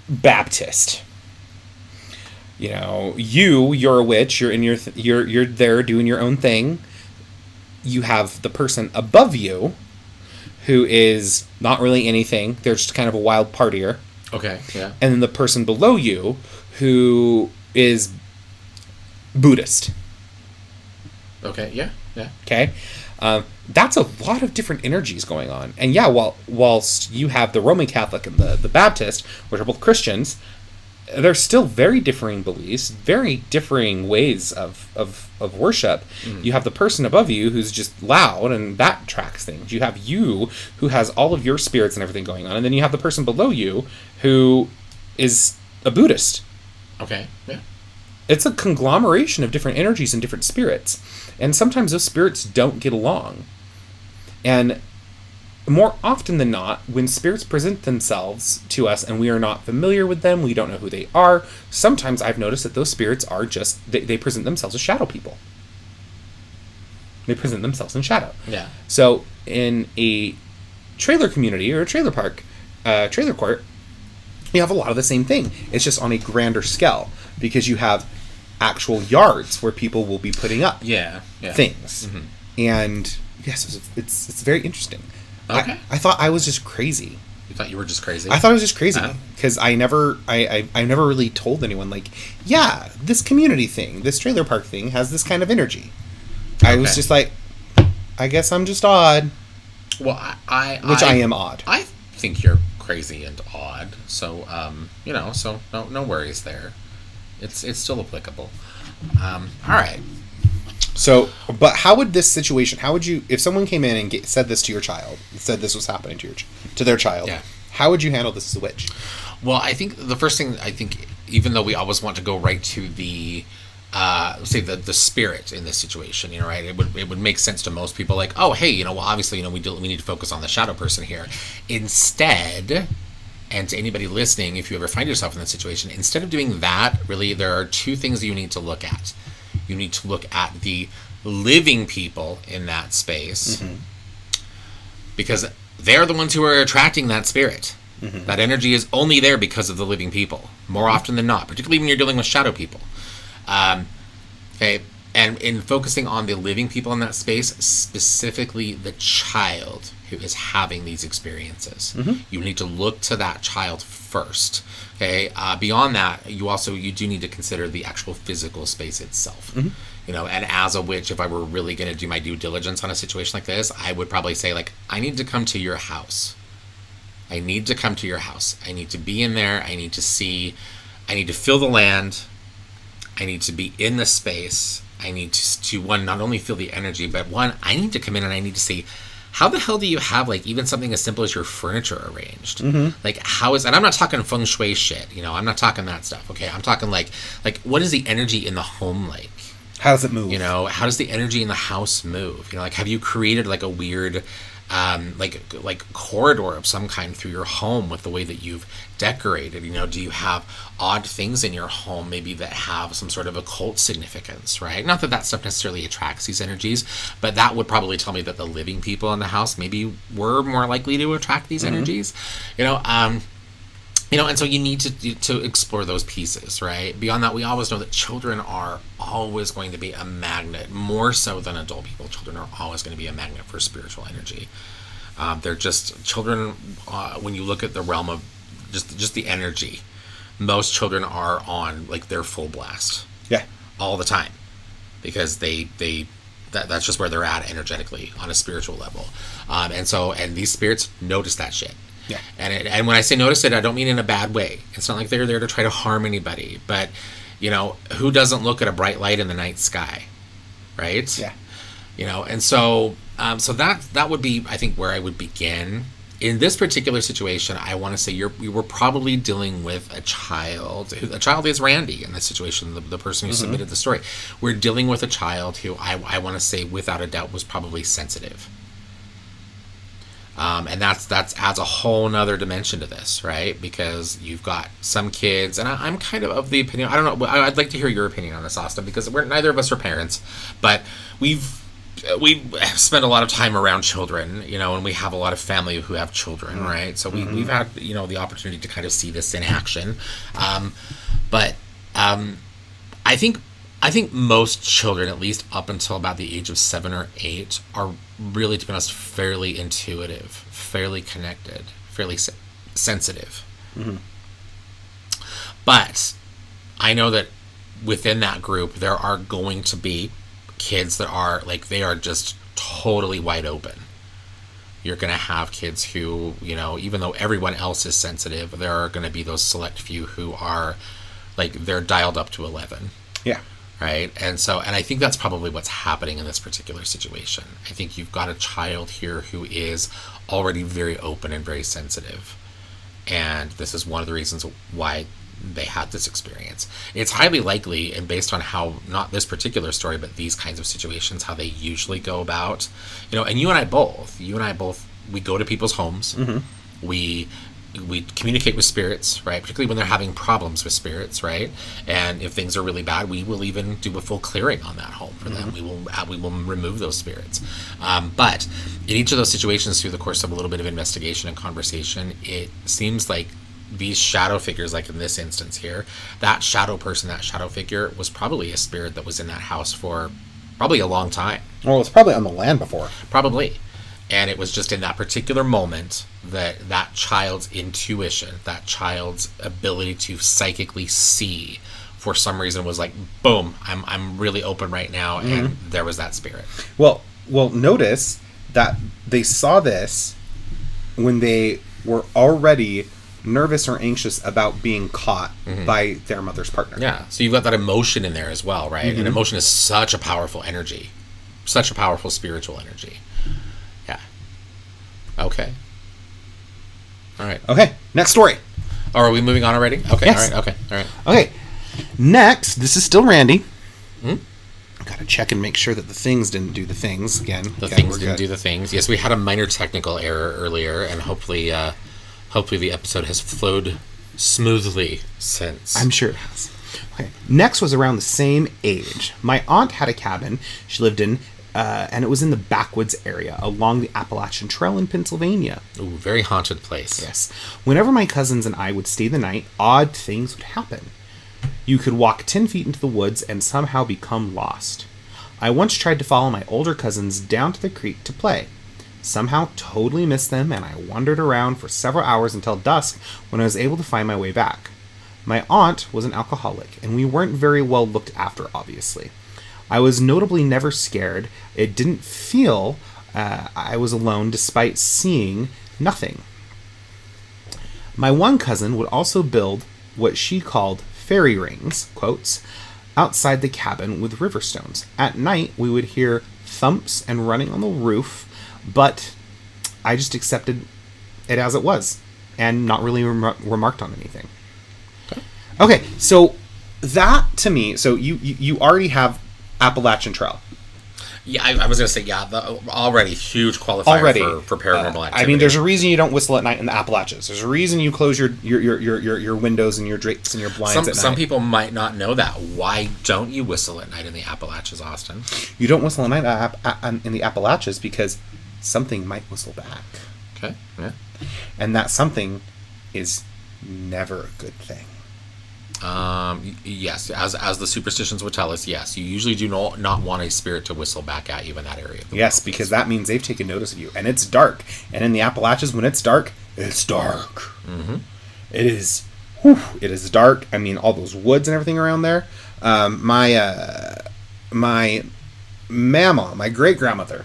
Baptist. You know, you you're a witch. You're in your th- you're you're there doing your own thing. You have the person above you, who is not really anything. They're just kind of a wild partier, okay. Yeah. and then the person below you, who is Buddhist. Okay. Yeah. Yeah. Okay, um, that's a lot of different energies going on. And yeah, while whilst you have the Roman Catholic and the the Baptist, which are both Christians, they're still very differing beliefs, very differing ways of of, of worship. Mm. You have the person above you who's just loud and that tracks things. You have you who has all of your spirits and everything going on, and then you have the person below you who is a Buddhist Okay. Yeah. it's a conglomeration of different energies and different spirits and sometimes those spirits don't get along and more often than not when spirits present themselves to us and we are not familiar with them we don't know who they are sometimes i've noticed that those spirits are just they, they present themselves as shadow people they present themselves in shadow Yeah. so in a trailer community or a trailer park, uh, trailer court, you have a lot of the same thing. It's just on a grander scale because you have actual yards where people will be putting up Yeah. Yeah. things, and yes, it's it's, it's very interesting. Okay. I, I thought I was just crazy. You thought you were just crazy. I thought I was just crazy Uh-huh. because I never, I, I, I never really told anyone like, yeah, this community thing, this trailer park thing has this kind of energy. I was just like, I guess I'm just odd, Well, I, I which I, am odd. I think you're crazy and odd. So, um, you know, so no, no worries there. It's it's still applicable. Um, all right. So, but how would this situation? How would you, if someone came in and get, said this to your child, said this was happening to your to their child? Yeah. How would you handle this as a witch? Well, I think the first thing I think, even though we always want to go right to the, uh, say the the spirit in this situation, you know, right? It would it would make sense to most people, like, oh, hey, you know, well, obviously, you know, we do we need to focus on the shadow person here. Instead, and to anybody listening, if you ever find yourself in that situation, instead of doing that, really, there are two things that you need to look at. You need to look at the living people in that space mm-hmm. because they're the ones who are attracting that spirit. Mm-hmm. That energy is only there because of the living people, more mm-hmm. often than not, particularly when you're dealing with shadow people. Um, okay, and in focusing on the living people in that space, specifically the child who is having these experiences, you need to look to that child first. Okay, uh, beyond that, you also you do need to consider the actual physical space itself. You know, and as a witch, if I were really going to do my due diligence on a situation like this, I would probably say like, I need to come to your house. I need to come to your house. I need to be in there. I need to see. I need to feel the land. I need to be in the space. I need to, to one not only feel the energy, but one I need to come in and I need to see how the hell do you have like even something as simple as your furniture arranged? Like how is and I'm not talking feng shui shit. You know, I'm not talking that stuff. Okay, I'm talking like like what is the energy in the home like? How does it move? you know how does the energy in the house move you know like have you created like a weird um, like like corridor of some kind through your home with the way that you've decorated you know do you have odd things in your home maybe that have some sort of occult significance right? Not that that stuff necessarily attracts these energies but that would probably tell me that the living people in the house maybe were more likely to attract these energies you know um you know and so you need to to explore those pieces right? Beyond that we always know that children are always going to be a magnet more so than adult people. Children are always going to be a magnet for spiritual energy. Um, they're just children uh, when you look at the realm of just just the energy. Most children are on like their full blast. Yeah. all the time. Because they they that, that's just where they're at energetically on a spiritual level. Um, and so and these spirits notice that shit. Yeah. and it, and when I say notice it I don't mean in a bad way. It's not like they're there to try to harm anybody. But you know who doesn't look at a bright light in the night sky? Right? Yeah. you know and so um, so that that would be i think where i would begin in this particular situation, I want to say you're we were probably dealing with a child. A child is Randy in this situation, the, the person who submitted the story. We're dealing with a child who I, I want to say without a doubt was probably sensitive. Um, and that's that's adds a whole nother dimension to this, right? Because you've got some kids, and I, I'm kind of of the opinion. I don't know. I'd like to hear your opinion on this, Austin, because we're neither of us are parents, but we've we spend a lot of time around children, you know, and we have a lot of family who have children, right? So we, we've had you know the opportunity to kind of see this in action, um, but um, I think I think most children, at least up until about the age of seven or eight, are really, to be honest, fairly intuitive, fairly connected, fairly se- sensitive. But I know that within that group, there are going to be kids that are like they are just totally wide open. You're going to have kids who, you know, even though everyone else is sensitive, there are going to be those select few who are like they're dialed up to 11 Yeah. right and so and i think that's probably what's happening in this particular situation i think you've got a child here who is already very open and very sensitive and this is one of the reasons why they had this experience it's highly likely and based on how not this particular story but these kinds of situations how they usually go about you know and you and i both you and i both we go to people's homes we we communicate with spirits, right? Particularly when they're having problems with spirits, right? And if things are really bad, we will even do a full clearing on that home for them. We will uh, we will remove those spirits. Um, but in each of those situations, through the course of a little bit of investigation and conversation, it seems like these shadow figures, like in this instance here, that shadow person, that shadow figure, was probably a spirit that was in that house for probably a long time. Well, it's probably on the land before. probably. And it was just in that particular moment that that child's intuition that child's ability to psychically see for some reason was like boom i'm i'm really open right now. And mm-hmm. there was that spirit. Well, well, notice that they saw this when they were already nervous or anxious about being caught by their mother's partner. yeah so you've got that emotion in there as well right and emotion is such a powerful energy such a powerful spiritual energy yeah okay all right Okay, next story. oh, are we moving on already okay Yes. all right okay all right Okay, next, this is still Randy. Hmm? Gotta check and make sure that the things didn't do the things again. the things didn't good. do the things. Yes, we had a minor technical error earlier, and hopefully, uh, hopefully the episode has flowed smoothly since. I'm sure it has. Okay. Next was around the same age. My aunt had a cabin she lived in, uh, and it was in the backwoods area along the Appalachian Trail in Pennsylvania. Ooh, very haunted place. Yes. Whenever my cousins and I would stay the night, odd things would happen. You could walk 10 feet into the woods and somehow become lost. I once tried to follow my older cousins down to the creek to play. Somehow totally missed them, and I wandered around for several hours until dusk when I was able to find my way back. My aunt was an alcoholic, and we weren't very well looked after, obviously. I was notably never scared. It didn't feel uh, I was alone despite seeing nothing. My one cousin would also build what she called fairy rings, quotes, outside the cabin with river stones. At night, we would hear thumps and running on the roof, but I just accepted it as it was and not really remar- remarked on anything. Okay, so that to me, so you you, you already have Appalachian Trail. Yeah, I, I was gonna say yeah. The, already huge qualifier already for, for paranormal Uh, activity. I mean, there's a reason you don't whistle at night in the Appalachians. There's a reason you close your your your your, your, your windows and your drapes and your blinds some some people might not know that. Why don't you whistle at night in the Appalachians, Austin? you don't whistle at night in the Appalachians because something might whistle back, Okay. Yeah. and that something is never a good thing. Um, yes, as as the superstitions would tell us, yes, you usually do not not want a spirit to whistle back at you in that area. Yes, world. because that means they've taken notice of you, and it's dark. And in the Appalachians, when it's dark, it's dark. Mm-hmm. is. Whew, it is dark. I mean, all those woods and everything around there. Um, my uh, my mama, my great grandmother,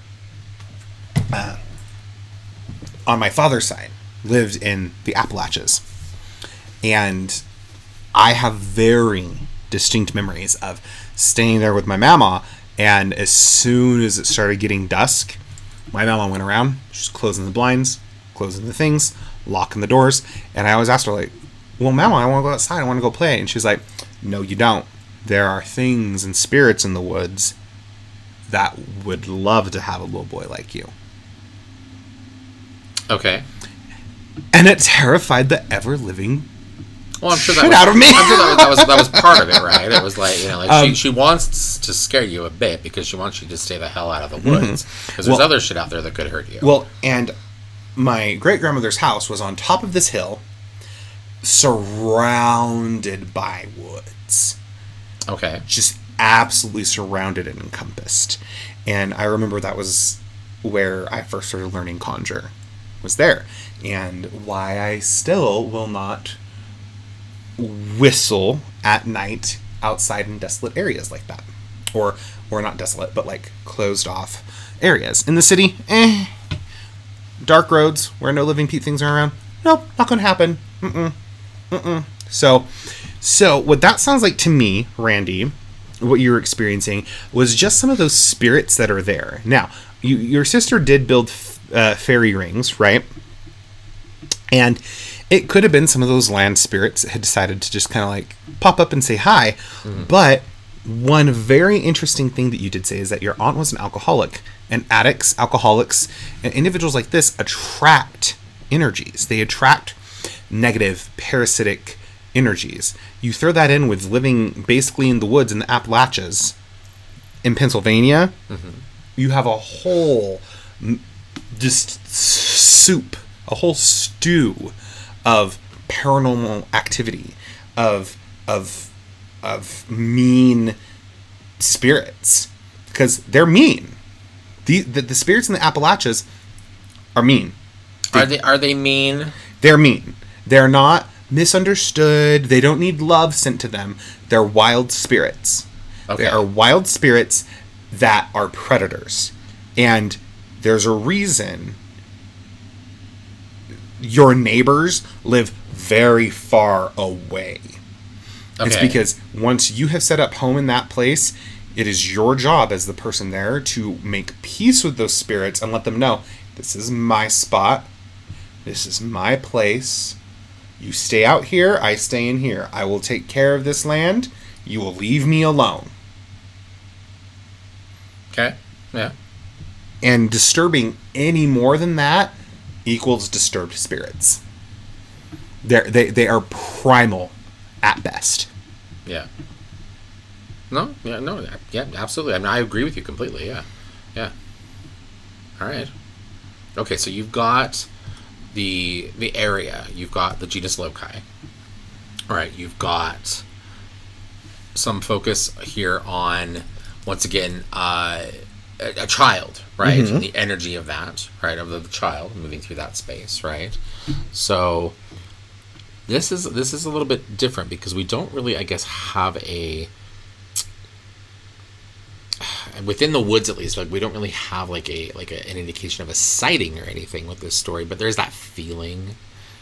uh, on my father's side, lived in the Appalachians, and I have very distinct memories of staying there with my mama. And as soon as it started getting dusk, my mama went around, she's closing the blinds, closing the things, locking the doors. And I always asked her, like, well, Mama, I want to go outside. I want to go play. And she's like, no, you don't. There are things and spirits in the woods that would love to have a little boy like you. Okay. And it terrified the ever living Well, I'm sure that Shit was, out of me. I'm sure that, that was that was part of it, <laughs> right? It was like you know, like Um, she, she wants to scare you a bit because she wants you to stay the hell out of the woods because there's Mm-hmm. Well- other shit out there that could hurt you. Well, and my great grandmother's house was on top of this hill, surrounded by woods. okay. Just absolutely surrounded and encompassed. And I remember that was where I first started learning conjure, was there. And why I still will not whistle at night outside in desolate areas like that. Or or not desolate, but like closed off areas. In the city, eh, dark roads where no living things are around. Nope, not gonna happen. Mm-mm. Mm-mm. So, so what that sounds like to me, Randy, what you were experiencing was just some of those spirits that are there. Now, you, your sister did build uh, fairy rings, right? And it could have been some of those land spirits that had decided to just kind of like pop up and say hi. But one very interesting thing that you did say is that your aunt was an alcoholic, and addicts, alcoholics, and individuals like this attract energies. They attract negative, parasitic energies. You throw that in with living basically in the woods in the Appalachians in Pennsylvania, you have a whole just soup, a whole stew of paranormal activity, of of of mean spirits because they're mean. The, the the spirits in the Appalachians are mean. Are they are they mean? They're mean. They're not misunderstood. They don't need love sent to them. They're wild spirits. Okay. They are wild spirits that are predators. And there's a reason your neighbors live very far away. Okay. It's because once you have set up home in that place, it is your job as the person there to make peace with those spirits and let them know this is my spot. This is my place. You stay out here, I stay in here. I will take care of this land. You will leave me alone. Okay. Yeah. And disturbing any more than that equals disturbed spirits. They're, they they are primal at best. Yeah. No. Yeah. No. Yeah. Absolutely. I mean, I agree with you completely. Yeah. Yeah. All right. Okay. So you've got the the area. You've got the genius loci. All right. You've got some focus here on once again uh, a, a child, right? Mhm. The energy of that, right, of the, the child moving through that space, right? So this is this is a little bit different because we don't really, I guess, have a within the woods at least like we don't really have like a like a, an indication of a sighting or anything with this story but there's that feeling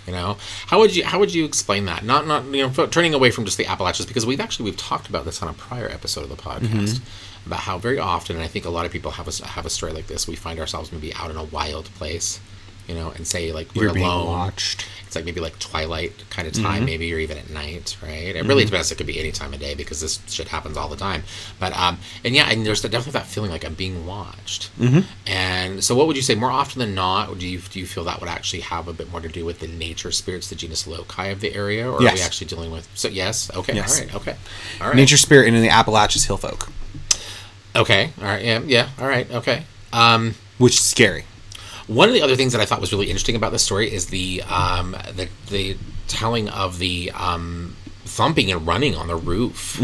you know how would you how would you explain that not not you know f- turning away from just the appalachians because we've actually we've talked about this on a prior episode of the podcast about how very often and i think a lot of people have a have a story like this we find ourselves maybe out in a wild place you know and say like we're being alone. watched. it's like maybe like twilight kind of time mm-hmm. maybe or even at night right? It really mm-hmm. depends. It could be any time of day because this shit happens all the time. But um and yeah and there's definitely that feeling like i'm being watched. Mm-hmm. And so what would you say? More often than not do you do you feel that would actually have a bit more to do with the nature spirits the genius loci of the area or are we actually dealing with so yes? Okay Yes. all right okay. All right. Nature spirit and in the Appalachians hill folk, okay. All right. Yeah. Yeah. All right. Okay. Um which is scary. One of the other things that I thought was really interesting about this story is the um, the, the telling of the um, thumping and running on the roof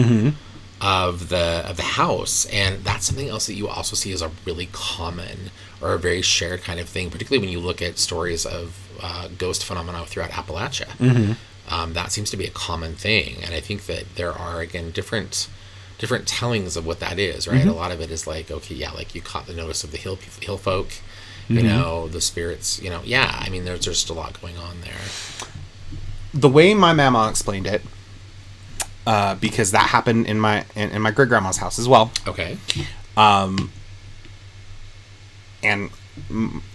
of the of the house, and that's something else that you also see as a really common or a very shared kind of thing, particularly when you look at stories of uh, ghost phenomena throughout Appalachia. Um, that seems to be a common thing, and I think that there are again different different tellings of what that is. Right, a lot of it is like okay, yeah, like you caught the notice of the hill hill folk you know the spirits you know yeah i mean there's just a lot going on there. The way my mama explained it, uh, because that happened in my in, in my great grandma's house as well, okay. Um, and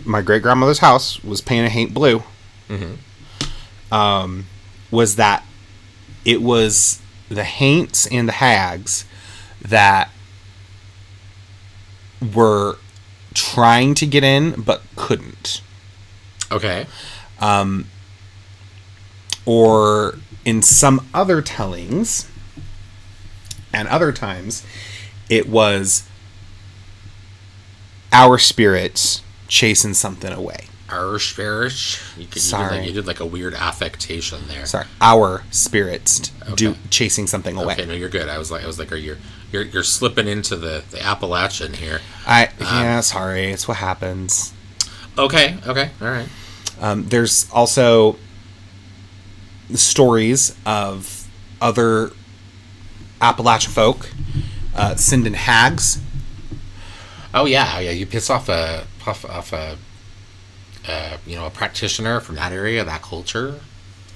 my great grandmother's house was painted haint blue. Um, was that it was the haints and the hags that were trying to get in but couldn't. Okay. Um, or in some other tellings and other times it was our spirits chasing something away Arshverish. You, could, you, did Sorry. like, you did like a weird affectation there. sorry our spirits do chasing something away Okay, no, you're good. I was like, I was like, are you, you're, you're slipping into the the Appalachian here. i yeah sorry it's what happens Okay, okay, all right. um, there's also stories of other appalachian folk uh, sending hags Oh yeah, oh, yeah. You piss off a puff off a, uh, you know, a practitioner from that area, that culture.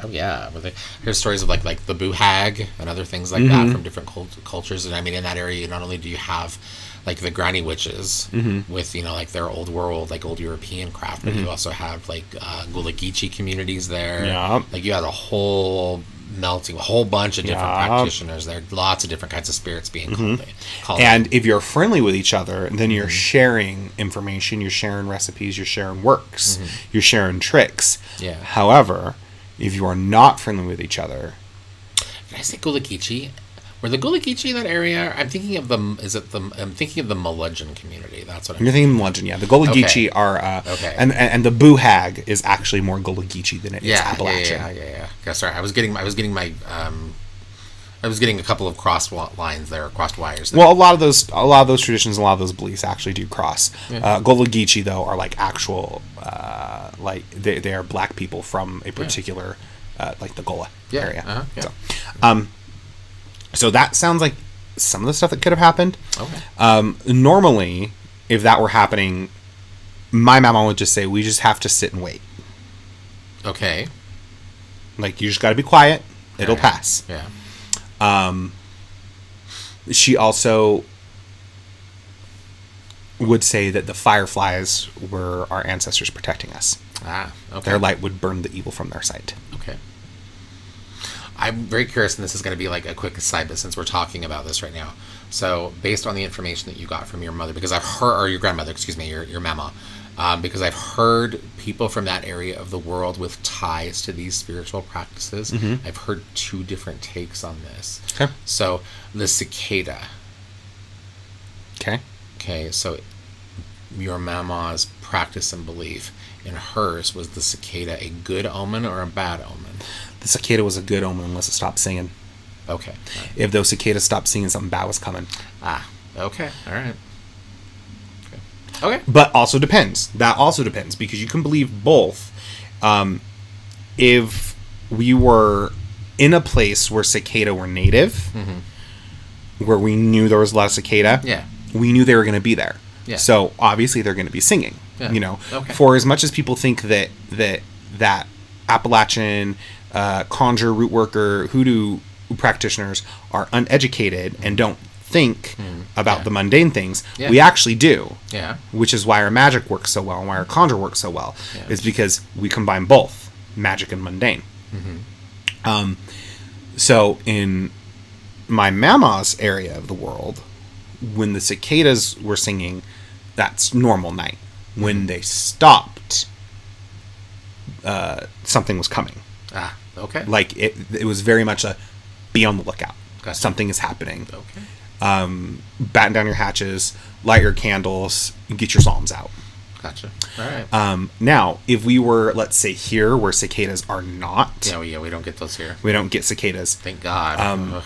Oh yeah, but they, here's stories of like like the boo hag and other things like that mm-hmm. from different cult- cultures. And I mean, in that area, not only do you have like the granny witches mm-hmm. with you know like their old world, like old European craft, but you mm-hmm. also have like uh, Gullah Geechee communities there. Yeah. like you had a whole melting, a whole bunch of different Yeah. practitioners there. Lots of different kinds of spirits being called. called And if you're friendly with each other, then you're sharing information, you're sharing recipes, you're sharing works, you're sharing tricks. Yeah. However, if you are not friendly with each other, Did I say Gullah Geechee? Were the Gullah Geechee in that area? I'm thinking of the. Is it the? I'm thinking of the Melungeon community. That's what I'm. you're thinking London, yeah. The Gullah Geechee Okay. are, uh, Okay. and, and and the Boo Hag is actually more Gullah Geechee than it is Yeah, yeah, Appalachian. yeah, yeah, yeah. Okay, sorry, I was getting. I was getting my. Um, I was getting a couple of crossed wa- lines there, crossed wires. There. Well, a lot of those, a lot of those traditions, a lot of those beliefs actually do cross. Uh, Gullah Geechee though are like actual, uh, like they, they are black people from a particular, uh, like the Gullah Yeah, area. uh-huh, yeah. So, um, so that sounds like some of the stuff that could have happened. okay. Um, normally, if that were happening, my mama would just say, "We just have to sit and wait. Okay. Like you just got to be quiet. It'll pass." Yeah. She also would say that the fireflies were our ancestors protecting us. Ah. Okay. Their light would burn the evil from their sight. Okay. I'm very curious, and this is going to be like a quick aside, but since we're talking about this right now, so based on the information that you got from your mother, because I've heard, or your grandmother, excuse me, your, your mama, um, because I've heard people from that area of the world with ties to these spiritual practices. I've heard two different takes on this. Okay. So the cicada, Okay. okay, so your mama's practice and belief in hers was the cicada a good omen or a bad omen? The cicada was a good omen unless it stopped singing. Okay. If those cicadas stopped singing, something bad was coming. Ah, okay, all right. Okay. But also depends. That also depends because you can believe both. Um, if we were in a place where cicada were native, where we knew there was a lot of cicada, Mm-hmm. Yeah. we knew they were going to be there. Yeah. So obviously they're going to be singing. Yeah. You know, Okay. for as much as people think that that that Appalachian uh, conjure, root worker, hoodoo practitioners are uneducated and don't think about Mm. Yeah. the mundane things, Yeah. we actually do Yeah. which is why our magic works so well and why our conjure works so well Yeah. is because we combine both magic and mundane um, so in my mama's area of the world when the cicadas were singing that's normal night when they stopped uh, something was coming Ah, okay. like it, it was very much a be on the lookout Gotcha. something is happening Okay. Um, batten down your hatches, light your candles, and get your psalms out. Gotcha. All right. Um, now, if we were, let's say, here where cicadas are not, yeah, we, yeah, we don't get those here. we don't get cicadas. Thank God. Um,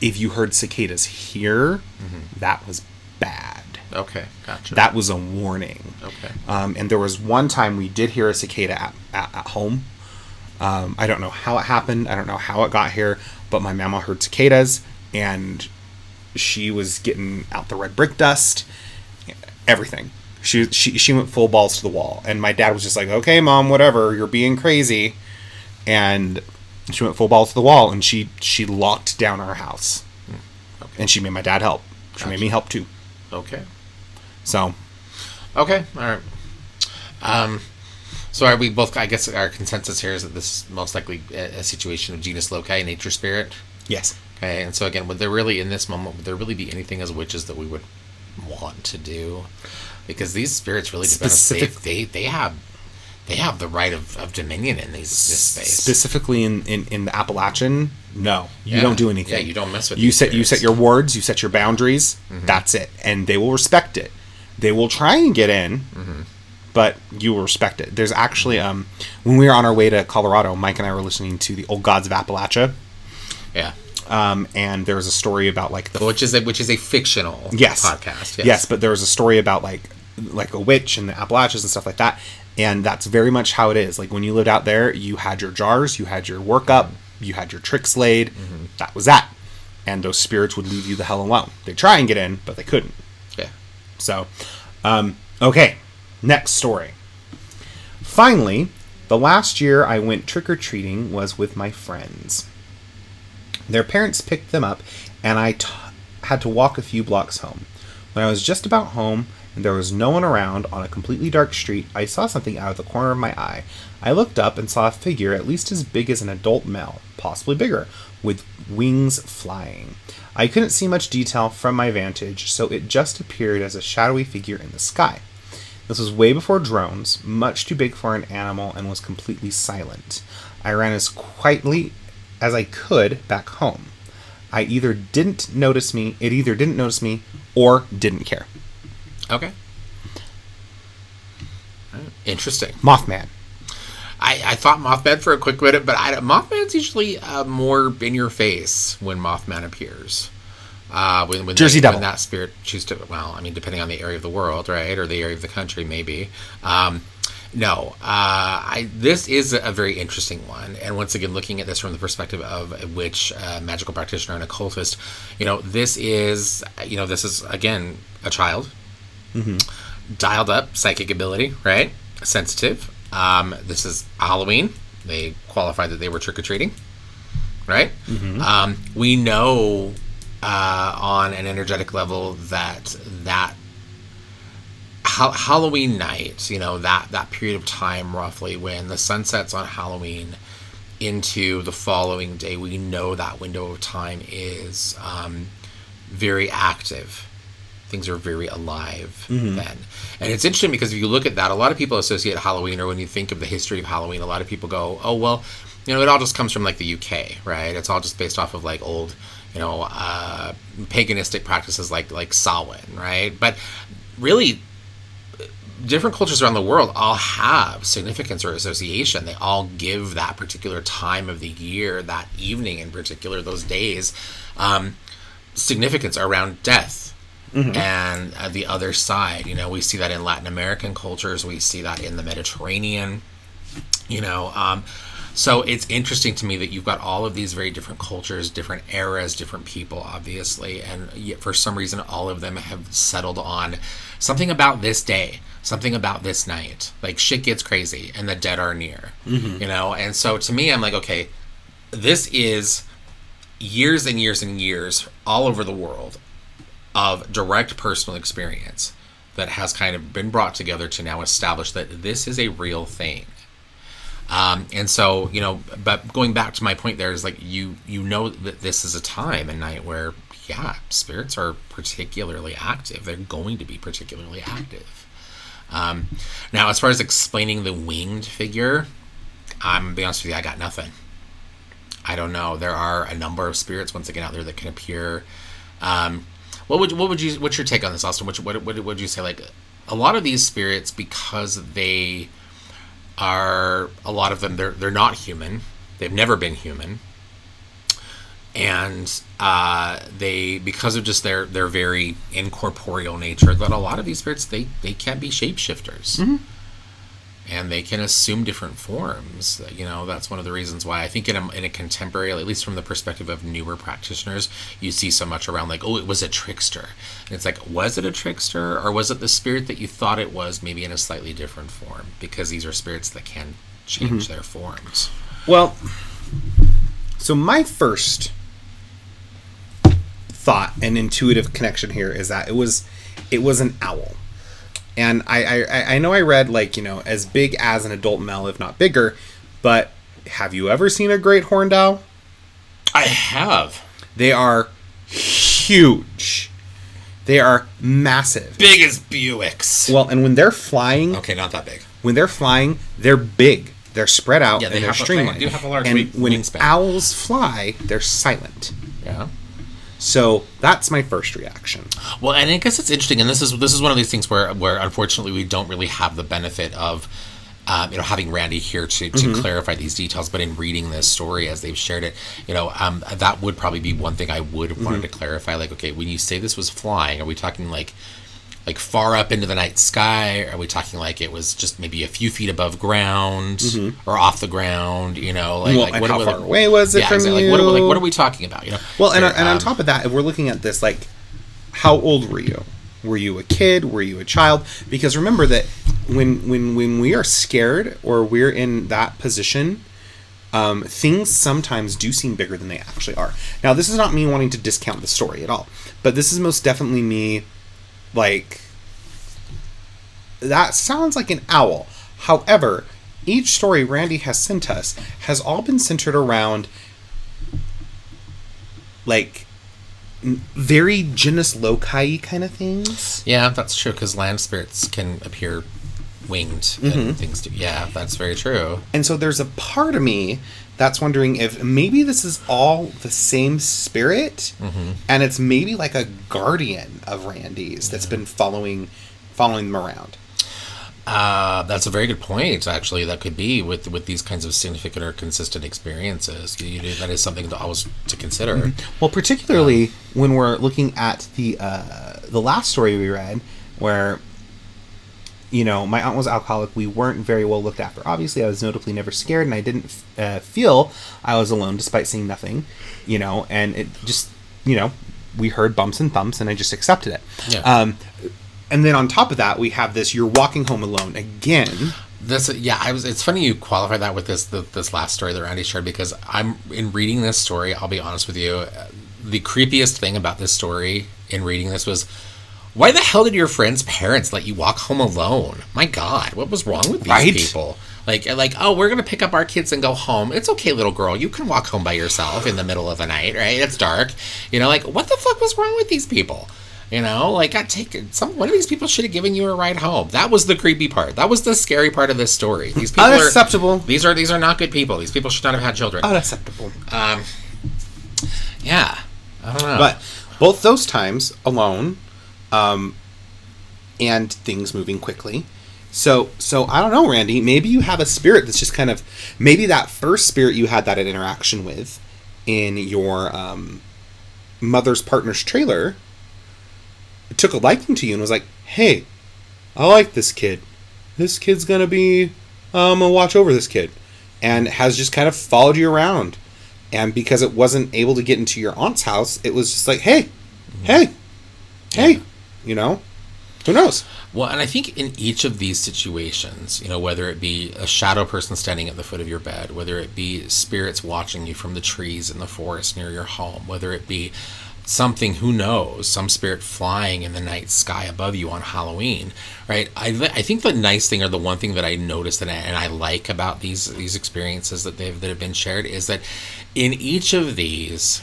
If you heard cicadas here, Mm-hmm. that was bad. okay. Gotcha. That was a warning. Okay. Um, and there was one time we did hear a cicada at, at, at home. Um, I don't know how it happened. I don't know how it got here, but my mama heard cicadas and she was getting out the red brick dust, everything. She, she, she went full balls to the wall. And my dad was just like, okay, mom, whatever, you're being crazy. And she went full balls to the wall and she, she locked down our house. Okay. And she made my dad help. She made me help too. Okay. So, Okay, all right. Um, so are we both? I guess our consensus here is that this is most likely a, a situation of genius loci, nature spirit. Yes. Okay, and so again, would there really, in this moment, would there really be anything as witches that we would want to do? Because these spirits really depend. Specific- They, they they have they have the right of, of dominion in these this space. Specifically in, in, in the Appalachian, no, you Yeah. don't do anything. Yeah, you don't mess with You set you set your wards, you set your boundaries. Mm-hmm. That's it, and they will respect it. They will try and get in, Mm-hmm. but you will respect it. There's actually um when we were on our way to Colorado, Mike and I were listening to the Old Gods of Appalachia, yeah, um, and there was a story about like the which is a, which is a fictional yes podcast. Yes. but there was a story about like like a witch and the Appalachians and stuff like that, and that's very much how it is. Like when you lived out there, you had your jars, you had your workup, you had your tricks laid. That was that, and those spirits would leave you the hell alone. They try and get in, but they couldn't. yeah. So, um, okay, next story. Finally, the last year I went trick or treating was with my friends. Their parents picked them up, and I t- had to walk a few blocks home. When I was just about home and there was no one around on a completely dark street, I saw something out of the corner of my eye. I looked up and saw a figure at least as big as an adult male, possibly bigger, with wings flying. I couldn't see much detail from my vantage, so it just appeared as a shadowy figure in the sky. This was way before drones, much too big for an animal, and was completely silent. I ran as quietly as I could back home. I either didn't notice me, it either didn't notice me, or didn't care. Okay. Interesting. Mothman. I, I thought Mothman for a quick minute, but I, Mothman's usually uh, more in your face when Mothman appears. Uh, when, when Jersey they- Devil. When that spirit chooses to, well, I mean, depending on the area of the world, right, or the area of the country, maybe. Um, no, uh, I this is a very interesting one, and once again, looking at this from the perspective of a witch, uh, magical practitioner, and occultist, you know, this is, you know, this is again a child dialed up psychic ability, right? Sensitive. Um, this is Halloween. They qualified that they were trick or treating, right? Um, we know uh, on an energetic level that that ha- Halloween night, you know that that period of time roughly when the sun sets on Halloween into the following day, we know that window of time is um, very active things are very alive then. And it's interesting because if you look at that, a lot of people associate Halloween, or when you think of the history of Halloween, a lot of people go, oh, well, you know, it all just comes from like the UK, right? It's all just based off of like old, you know, uh, paganistic practices like like Samhain, right? But really, different cultures around the world all have significance or association. They all give that particular time of the year, that evening in particular, those days, um, significance around death and uh, the other side. You know, we see that in Latin American cultures, we see that in the Mediterranean. You know, um, so it's interesting to me that you've got all of these very different cultures, different eras, different people, obviously, and yet for some reason, all of them have settled on something about this day, something about this night. Like shit gets crazy, and the dead are near. You know, and so to me, I'm like, okay, this is years and years and years all over the world of direct personal experience that has kind of been brought together to now establish that this is a real thing. Um, and so, you know, but going back to my point there is like you you know that this is a time and night where yeah, spirits are particularly active. They're going to be particularly active. Um, now, as far as explaining the winged figure, I'm gonna be honest with you, I got nothing. I don't know. There are a number of spirits once again out there that can appear. Um, what would what would you what's your take on this, Austin? What what what would you say? Like a lot of these spirits, because they are a lot of them, they're they're not human. They've never been human, and uh, they because of just their their very incorporeal nature, that a lot of these spirits they they can be shapeshifters and they can assume different forms. You know, that's one of the reasons why I think in a, in a contemporary, at least from the perspective of newer practitioners, you see so much around like, oh, it was a trickster. And it's like, was it a trickster or was it the spirit that you thought it was, maybe in a slightly different form? Because these are spirits that can change their forms. Well, so my first thought and intuitive connection here is that it was it was an owl. And I, I I know I read like you know as big as an adult male, if not bigger. But have you ever seen a great horned owl? I have. They are huge. They are massive. Big as Buicks. Well, and when they're flying, Okay, not that big. when they're flying, they're big. They're spread out Yeah, they and they're have a- they streamlined. do have a large and wing- when wingspan. owls fly, they're silent. Yeah. So that's my first reaction. Well, and I guess it's interesting, and this is this is one of these things where where unfortunately we don't really have the benefit of. Um, you know, having Randy here to, to clarify these details, but in reading this story as they've shared it, you know, um, that would probably be one thing I would have wanted to clarify. Like, okay, when you say this was flying, are we talking like, like far up into the night sky? Are we talking like it was just maybe a few feet above ground or off the ground? You know, like, Well, like what how far away was it yeah, from exactly. you? Like, what, are, like, what are we talking about? You know, Well, and, Here, and on um, top of that, if we're looking at this, like, how old were you? Were you a kid? Were you a child? Because remember that when when when we are scared or we're in that position, um, things sometimes do seem bigger than they actually are. Now, this is not me wanting to discount the story at all, but this is most definitely me, like, that sounds like an owl. However, each story Randy has sent us has all been centered around like very genius loci kind of things. Yeah, that's true because land spirits can appear winged and mm-hmm. things do. Yeah, that's very true. And so there's a part of me that's wondering if maybe this is all the same spirit and it's maybe like a guardian of Randy's that's been following following them around. Uh, that's a very good point. Actually, that could be with with these kinds of significant or consistent experiences. You, that is something to always to consider. Well, particularly when we're looking at the uh, the last story we read, where you know my aunt was alcoholic. We weren't very well looked after. Obviously, I was notably never scared, and I didn't uh, feel I was alone despite seeing nothing. You know, and it just you know we heard bumps and thumps, and I just accepted it. Yeah. Um, and then on top of that, we have this: you're walking home alone again. This, yeah, I was. It's funny you qualify that with this the, this last story that Randy shared because I'm in reading this story. I'll be honest with you, uh, the creepiest thing about this story in reading this was. Why the hell did your friend's parents let you walk home alone? My God, what was wrong with these Right? people? Like, like, oh, we're gonna pick up our kids and go home. It's okay, little girl. You can walk home by yourself in the middle of the night, right? It's dark. You know, like, what the fuck was wrong with these people? You know, like, I take some. One of these people should have given you a ride home. That was the creepy part. That was the scary part of this story. These people Unacceptable. are these are these are not good people. These people should not have had children. Unacceptable. Um, yeah, I don't know. But both those times alone, um, and things moving quickly. So, so I don't know, Randy. Maybe you have a spirit that's just kind of maybe that first spirit you had that interaction with in your um, mother's partner's trailer took a liking to you and was like, "Hey, I like this kid. This kid's gonna be, um, I'm gonna watch over this kid," and has just kind of followed you around. And because it wasn't able to get into your aunt's house, it was just like, "Hey, hey, hey," you know. Who knows? Well, and I think in each of these situations, you know, whether it be a shadow person standing at the foot of your bed, whether it be spirits watching you from the trees in the forest near your home, whether it be something, who knows, some spirit flying in the night sky above you on Halloween, right? I, I think the nice thing or the one thing that I noticed and I, and I like about these these experiences that they've that have been shared is that in each of these,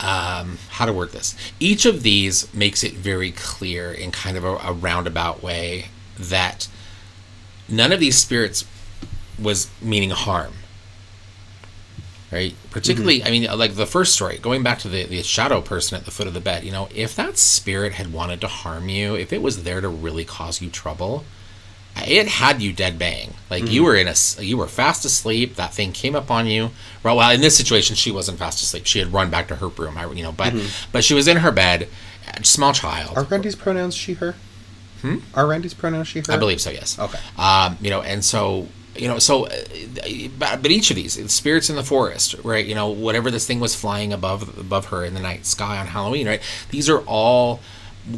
um, how to word this. Each of these makes it very clear in kind of a, a roundabout way that none of these spirits was meaning harm. Right? Particularly, I mean, like the first story, going back to the, the shadow person at the foot of the bed, you know, if that spirit had wanted to harm you, if it was there to really cause you trouble, it had you dead bang. Like you were in a, you were fast asleep. That thing came up on you. Well, well, in this situation, she wasn't fast asleep. She had run back to her room. I, you know, but but she was in her bed, small child. Are Randy's pronouns she, her? Hmm? Are Randy's pronouns she, her? I believe so. Yes. Okay. Um, you know, and so you know, so, uh, but but each of these spirits in the forest, right? You know, whatever this thing was flying above above her in the night sky on Halloween, right? These are all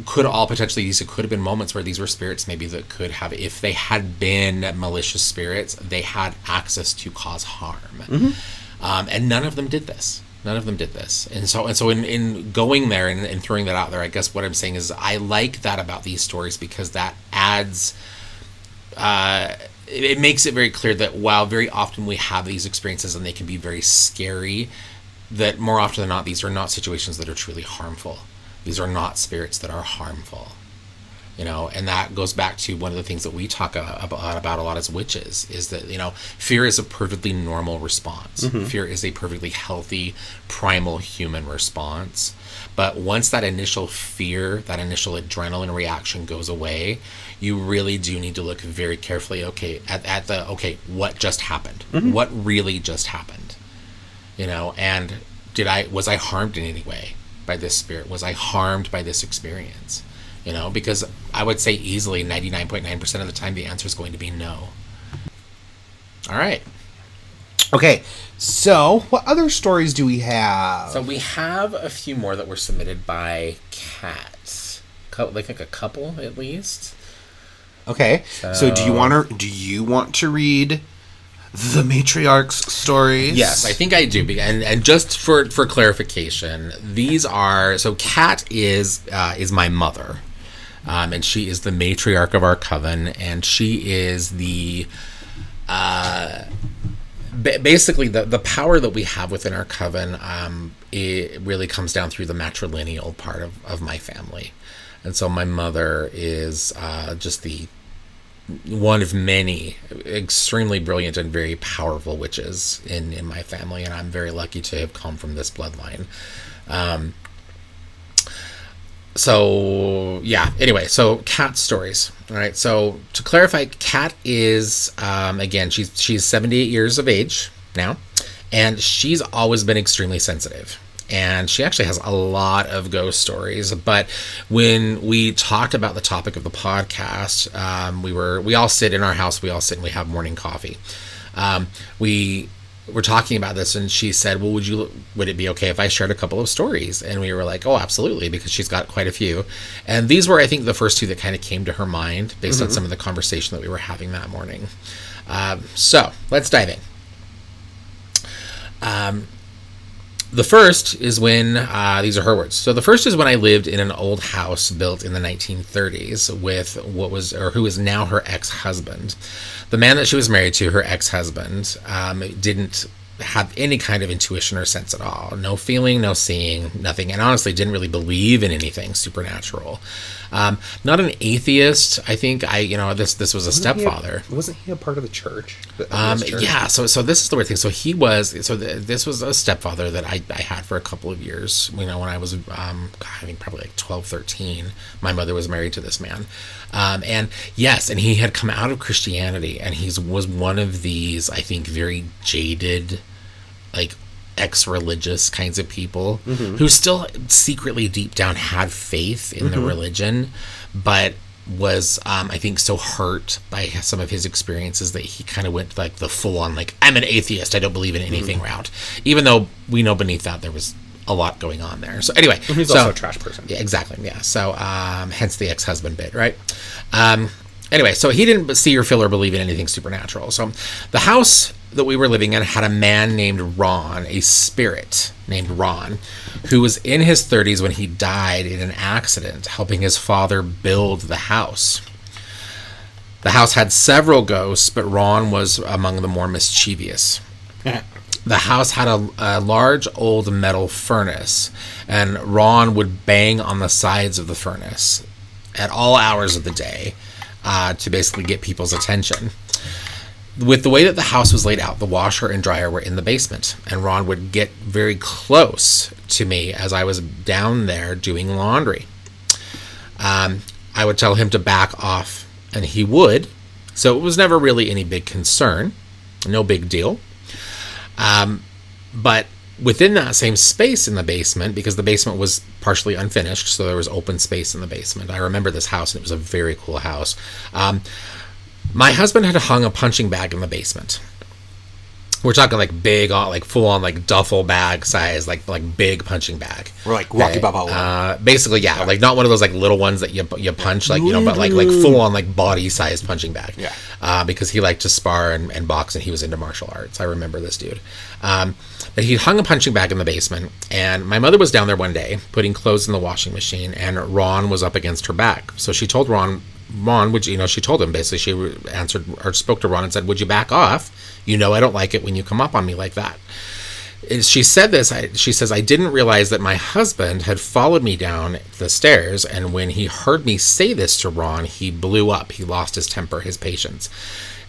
could all potentially these could have been moments where these were spirits maybe that could have if they had been malicious spirits they had access to cause harm um, and none of them did this None of them did this. And so and so in, in going there and, and throwing that out there, I guess what I'm saying is I like that about these stories because that adds uh, it, it makes it very clear that while very often we have these experiences and they can be very scary, that more often than not these are not situations that are truly harmful. These are not spirits that are harmful you know? And that goes back to one of the things that we talk about, about a lot as witches is that you know fear is a perfectly normal response. Mm-hmm. fear is a perfectly healthy primal human response. But once that initial fear that initial adrenaline reaction goes away you really do need to look very carefully okay at, at the okay what just happened? Mm-hmm. what really just happened? You know and did i was i harmed in any way by this spirit was i harmed by this experience you know, because I would say easily 99.9% of the time the answer is going to be no. All right. Okay, so what other stories do we have? So we have a few more that were submitted by cats, like like a couple at least. Okay, so, so do you want to do you want to read the matriarch's stories? Yes, I think I do. And and just for for clarification, these are so Kat is uh, is my mother. Um, and she is the matriarch of our coven, and she is the uh, basically the the power that we have within our coven. Um, it really comes down through the matrilineal part of, of my family, and so my mother is uh, just the one of many extremely brilliant and very powerful witches in in my family, and I'm very lucky to have come from this bloodline. Um, so yeah anyway so Kat stories all right so to clarify Kat is um, again she's she's 78 years of age now and she's always been extremely sensitive and she actually has a lot of ghost stories. But when we talked about the topic of the podcast um, we were we all sit in our house we all sit and we have morning coffee. Um, we we're talking about this and she said well would you would it be okay if i shared a couple of stories? And we were like oh absolutely because she's got quite a few. And these were i think the first two that kind of came to her mind based mm-hmm. on some of the conversation that we were having that morning. Um, so let's dive in. Um, the first is when uh, these are her words. So the first is when I lived in an old house built in the 1930s with what was or who is now her ex-husband. The man that she was married to, her ex-husband, um, didn't have any kind of intuition or sense at all. No feeling, no seeing, nothing, and honestly didn't really believe in anything supernatural. Um, not an atheist. I think I, you know, this this was a wasn't stepfather. He a, wasn't he a part of the church? um, church? Yeah. So so this is the weird thing. So he was. So the, this was a stepfather that I, I had for a couple of years. You know, when I was, um, I think probably like 12, 13, my mother was married to this man. Um, and yes, and he had come out of Christianity, and he was one of these, I think, very jaded, like ex-religious kinds of people mm-hmm. who still secretly deep down had faith in mm-hmm. the religion but was um, i think so hurt by some of his experiences that he kind of went like the full-on like i'm an atheist. I don't believe in anything mm-hmm. route even though we know beneath that there was a lot going on there. So anyway he's so, also a trash person. Yeah exactly. Yeah. So um, hence the ex-husband bit right? Um, anyway so he didn't see or feel or believe in anything supernatural. So the house that we were living in had a man named Ron, a spirit named Ron, who was in his 30s when he died in an accident helping his father build the house. The house had several ghosts, but Ron was among the more mischievous. the house had a, a, large old metal furnace, and Ron would bang on the sides of the furnace at all hours of the day uh, to basically get people's attention with the way that the house was laid out, the washer and dryer were in the basement, and Ron would get very close to me as I was down there doing laundry. Um, I would tell him to back off, and he would. So it was never really any big concern, no big deal. Um, but within that same space in the basement, because the basement was partially unfinished, so there was open space in the basement. I remember this house, and it was a very cool house. Um, my husband had hung a punching bag in the basement. We're talking like big on like full on like duffel bag size, like like big punching bag. Or like Rocky. Balboa. Uh, basically, yeah, like not one of those like little ones that you you punch like you know, but like like full on like body sized punching bag. Yeah. Uh, because he liked to spar and, and box, and he was into martial arts. I remember this dude. Um, but he hung a punching bag in the basement, and my mother was down there one day putting clothes in the washing machine, and Ron was up against her back. So she told Ron, Ron, would you, you know, she told him basically, she answered or spoke to Ron and said, "Would you back off? You know, I don't like it when you come up on me like that." is- she said this I, she says i didn't realize that my husband had followed me down the stairs and when he heard me say this to ron he blew up he lost his temper his patience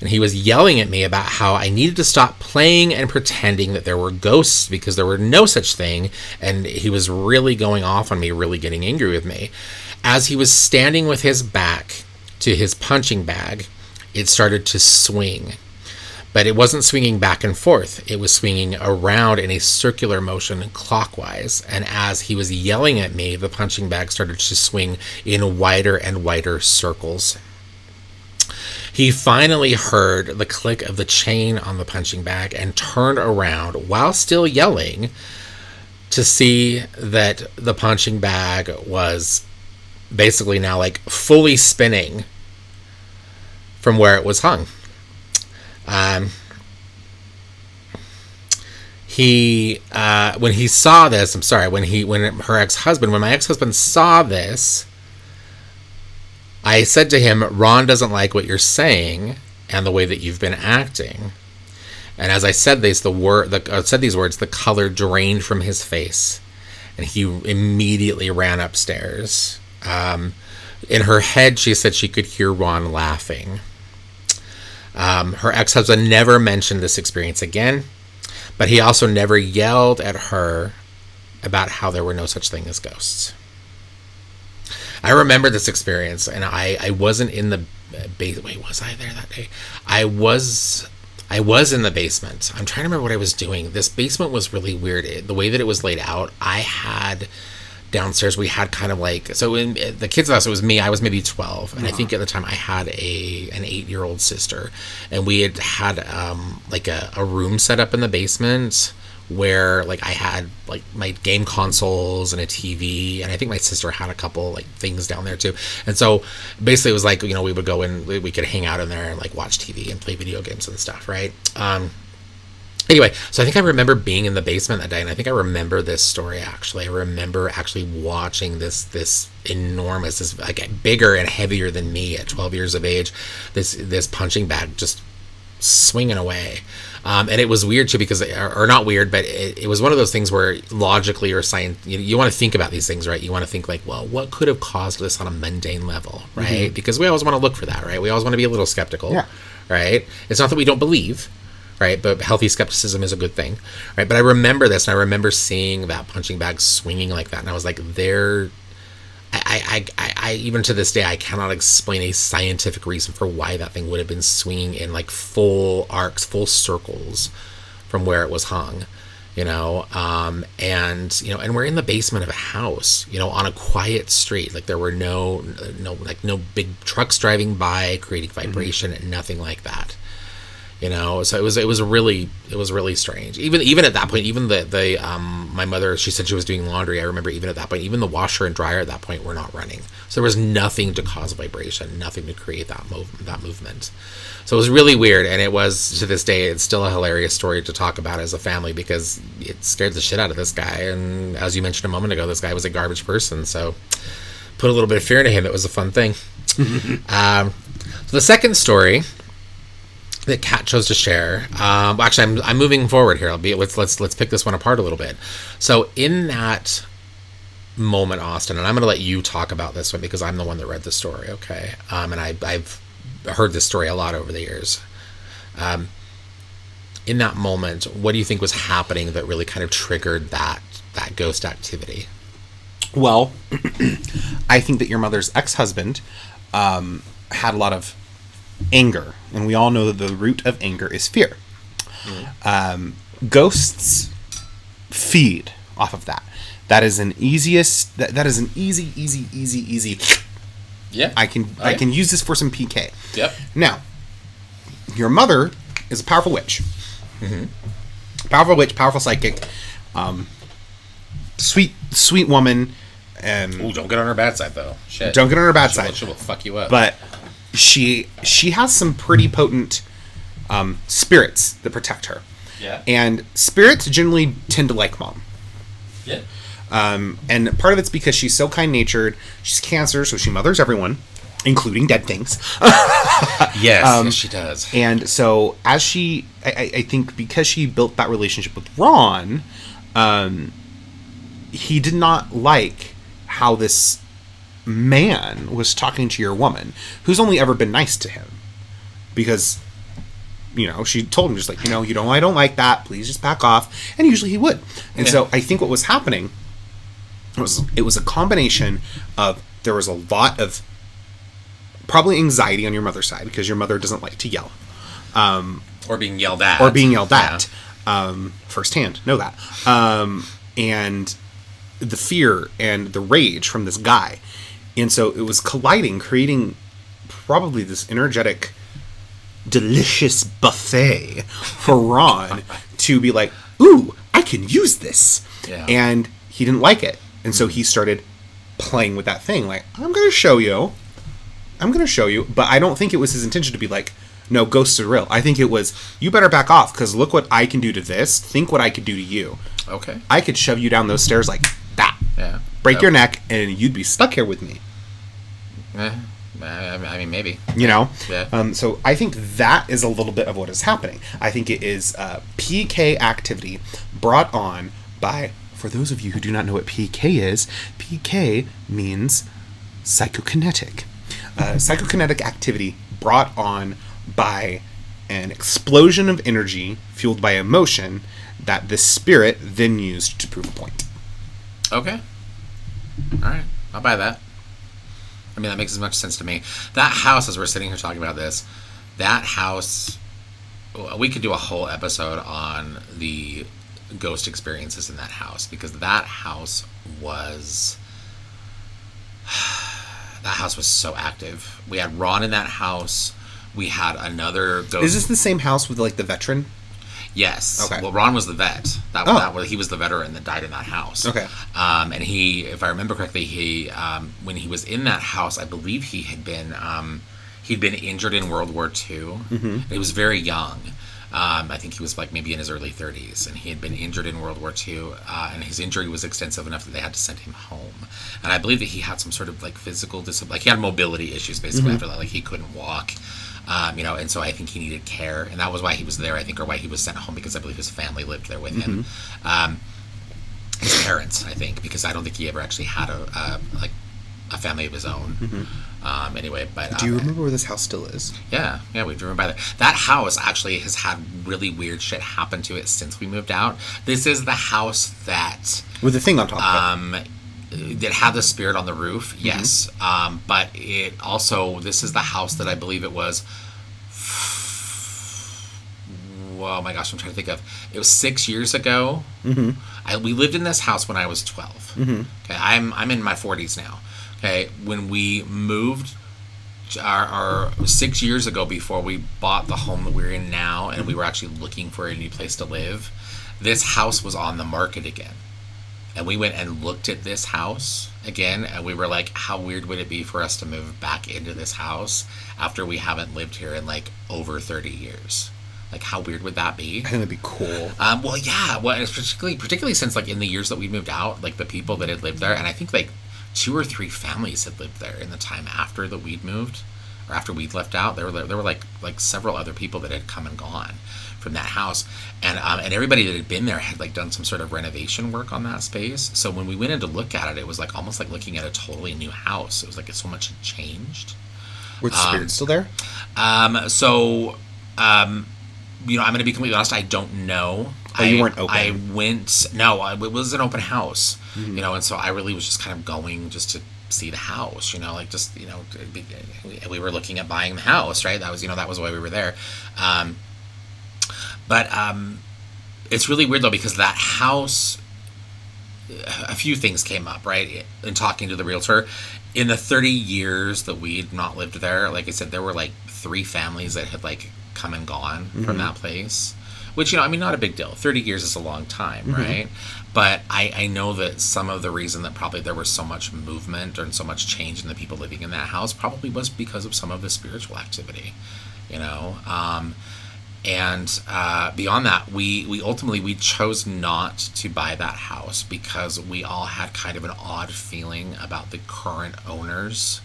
and he was yelling at me about how i needed to stop playing and pretending that there were ghosts because there were no such thing and he was really going off on me really getting angry with me as he was standing with his back to his punching bag it started to swing but it wasn't swinging back and forth. It was swinging around in a circular motion clockwise. And as he was yelling at me, the punching bag started to swing in wider and wider circles. He finally heard the click of the chain on the punching bag and turned around while still yelling to see that the punching bag was basically now like fully spinning from where it was hung. Um, he uh, when he saw this, I'm sorry, when he when her ex husband, when my ex husband saw this, I said to him, "Ron doesn't like what you're saying and the way that you've been acting." And as I said this, the word, the, uh, said these words, the color drained from his face, and he immediately ran upstairs. Um, in her head, she said she could hear Ron laughing. Um, her ex husband never mentioned this experience again, but he also never yelled at her about how there were no such thing as ghosts. I remember this experience, and I, I wasn't in the base. Wait, was I there that day? I was. I was in the basement. I'm trying to remember what I was doing. This basement was really weird. It, the way that it was laid out, I had downstairs we had kind of like so in the kids house it was me i was maybe 12 and i think at the time i had a an eight year old sister and we had had um like a, a room set up in the basement where like i had like my game consoles and a tv and i think my sister had a couple like things down there too. And so basically it was like you know we would go and we we could hang out in there and like watch tv and play video games and stuff right? Um anyway so i think i remember being in the basement that day and i think i remember this story actually. I remember actually watching this this enormous this like bigger and heavier than me at 12 years of age this this punching bag just swinging away. Um, and it was weird too because or, or not weird but it, it was one of those things where logically or science you, you want to think about these things right? You want to think like well what could have caused this on a mundane level right? Because we always want to look for that right? We always want to be a little skeptical Yeah. right? It's not that we don't believe right? But healthy skepticism is a good thing, right? But I remember this, and I remember seeing that punching bag swinging like that, and I was like, there. I, I, I, I, even to this day, I cannot explain a scientific reason for why that thing would have been swinging in like full arcs, full circles from where it was hung, you know. Um, and you know, and we're in the basement of a house, you know, on a quiet street. Like there were no, no, like no big trucks driving by, creating vibration, nothing like that you know? So it was it was really it was really strange. Even even at that point even the the um my mother she said she was doing laundry. I remember even at that point even the washer and dryer at that point were not running. So there was nothing to cause vibration nothing to create that move that movement. So it was really weird and it was to this day it's still a hilarious story to talk about as a family because it scared the shit out of this guy. And as you mentioned a moment ago this guy was a garbage person so put a little bit of fear into him. It was a fun thing. <laughs> Um so the second story that Kat chose to share. Um, actually, I'm, I'm moving forward here. I'll be let's let's let's pick this one apart a little bit. So in that moment, Austin, and I'm going to let you talk about this one because I'm the one that read the story. Okay, um, and I, I've heard this story a lot over the years. Um, in that moment, what do you think was happening that really kind of triggered that that ghost activity? Well, <clears throat> I think that your mother's ex husband um, had a lot of anger, and we all know that the root of anger is fear. Um, ghosts feed off of that. That is an easiest. That, that is an easy, easy, easy, easy. Yeah, I can I can use this for some PK. Yep. Now, your mother is a powerful witch. Powerful witch, powerful psychic, um, sweet sweet woman, and Ooh, don't get on her bad side though. Shit. don't get on her bad She side. will, she will fuck you up. but she she has some pretty potent um, spirits that protect her, yeah. and spirits generally tend to like mom. yeah. Um, and part of it's because she's so kind natured. She's cancer, so she mothers everyone, including dead things. <laughs> Yes, Um, yes, she does. And so, as she, I, I- I think because she built that relationship with Ron, um, he did not like how this man was talking to your woman, who's only ever been nice to him, because you know she told him just like you know you know I don't like that. Please just back off. And usually he would. And so I think what was happening was it was a combination of there was a lot of probably anxiety on your mother's side because your mother doesn't like to yell Um Or being yelled at. or being yelled Yeah. at um, firsthand. Know that. Um, and the fear and the rage from this guy. And so it was colliding, creating probably this energetic, delicious buffet for Ron <laughs> to be like, ooh, I can use this. Yeah. And he didn't like it. And so he started playing with that thing. Like, I'm going to show you. I'm going to show you. But I don't think it was his intention to be like, no, ghosts are real. I think it was, you better back off because look what I can do to this. Think what I could do to you. Okay. I could shove you down those stairs like that, Yeah. break So- your neck, and you'd be stuck here with me. Eh, I I mean, maybe. You know? Yeah. Um, so I think that is a little bit of what is happening. I think it is uh, PK activity brought on by, for those of you who do not know what PK is, PK means psychokinetic. Uh, psychokinetic activity brought on by an explosion of energy fueled by emotion that the spirit then used to prove a point. Okay. All right. I'll buy that. I mean, that makes as much sense to me. That house, as we're sitting here talking about this, that house, we could do a whole episode on the ghost experiences in that house because that house was. <sighs> That house was so active. We had Ron in that house. We had another ghost. Is this the same house with like the veteran? Yes. Okay. Well, Ron was the vet. That, Oh. that was he was the veteran that died in that house. Okay. Um, and he, if I remember correctly, he um, when he was in that house, I believe he had been um, he'd been injured in World War II. Mm-hmm. He was very young. Um, I think he was like maybe in his early 30s, and he had been injured in World War II, uh, and his injury was extensive enough that they had to send him home. And I believe that he had some sort of like physical disability, like he had mobility issues basically after that, like he couldn't walk. Um, you know, and so I think he needed care, and that was why he was there. I think, or why he was sent home because I believe his family lived there with him. Um, his parents, I think, because I don't think he ever actually had a, a like a family of his own. Um, anyway, but Do you um, remember where this house still is? yeah, yeah, we've driven by that. That house actually has had really weird shit happen to it since we moved out. This is the house that With the thing on top of um, that had the spirit on the roof. Yes, um, but it also this is the house that I believe it was. Oh my gosh, I'm trying to think of. It was six years ago. Mm-hmm. I, we lived in this house when I was 12 Mm-hmm. Okay, I'm I'm in my 40s now. Okay, when we moved our, our six years ago before we bought the home that we're in now and we were actually looking for a new place to live this house was on the market again and we went and looked at this house again and we were like how weird would it be for us to move back into this house after we haven't lived here in like over 30 years like how weird would that be. I think that'd be cool. um, well, yeah. Well, particularly particularly since like in the years that we moved out, like the people that had lived there, and I think like two or three families had lived there in the time after that we'd moved, or after we'd left out. There were there were like like several other people that had come and gone from that house, and um, and everybody that had been there had like done some sort of renovation work on that space. So when we went in to look at it, it was like almost like looking at a totally new house. It was like so much had changed. Were the spirits still there? Um, so, um, you know, I'm going to be completely honest. I don't know. Oh, you I, weren't open. I went. No, I, it was an open house. Mm-hmm. You know, and so I really was just kind of going just to see the house. You know, like just you know, we were looking at buying the house, right? That was you know that was why we were there. Um, but um, it's really weird though because that house a few things came up, right? In talking to the realtor, in the 30 years that we'd not lived there, like I said, there were like three families that had like come and gone from that place. which you know, I mean, not a big deal. Thirty years is a long time, right? But I, I know that some of the reason that probably there was so much movement and so much change in the people living in that house probably was because of some of the spiritual activity, you know. Um, and uh, beyond that, we we ultimately we chose not to buy that house because we all had kind of an odd feeling about the current owners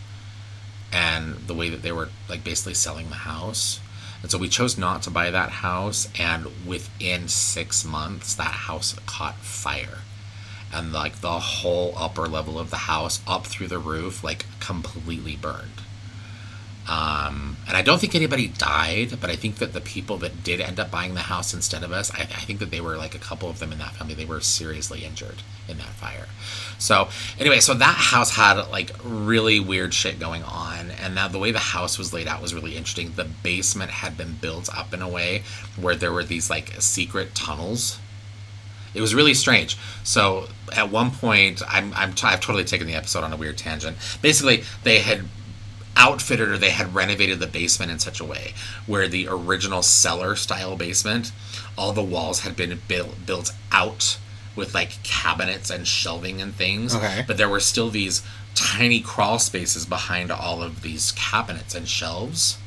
and the way that they were like basically selling the house. And so we chose not to buy that house and within 6 months that house caught fire. And like the whole upper level of the house up through the roof like completely burned. Um, and I don't think anybody died, but I think that the people that did end up buying the house instead of us, I, I think that they were like a couple of them in that family, they were seriously injured in that fire. So anyway, so that house had like really weird shit going on, and now the way the house was laid out was really interesting. The basement had been built up in a way where there were these like secret tunnels. It was really strange. So at one point, I'm, I'm t- I've totally taken the episode on a weird tangent. Basically, they had outfitted or they had renovated the basement in such a way where the original cellar style basement, all the walls had been built built out with like cabinets and shelving and things. Okay. But there were still these tiny crawl spaces behind all of these cabinets and shelves.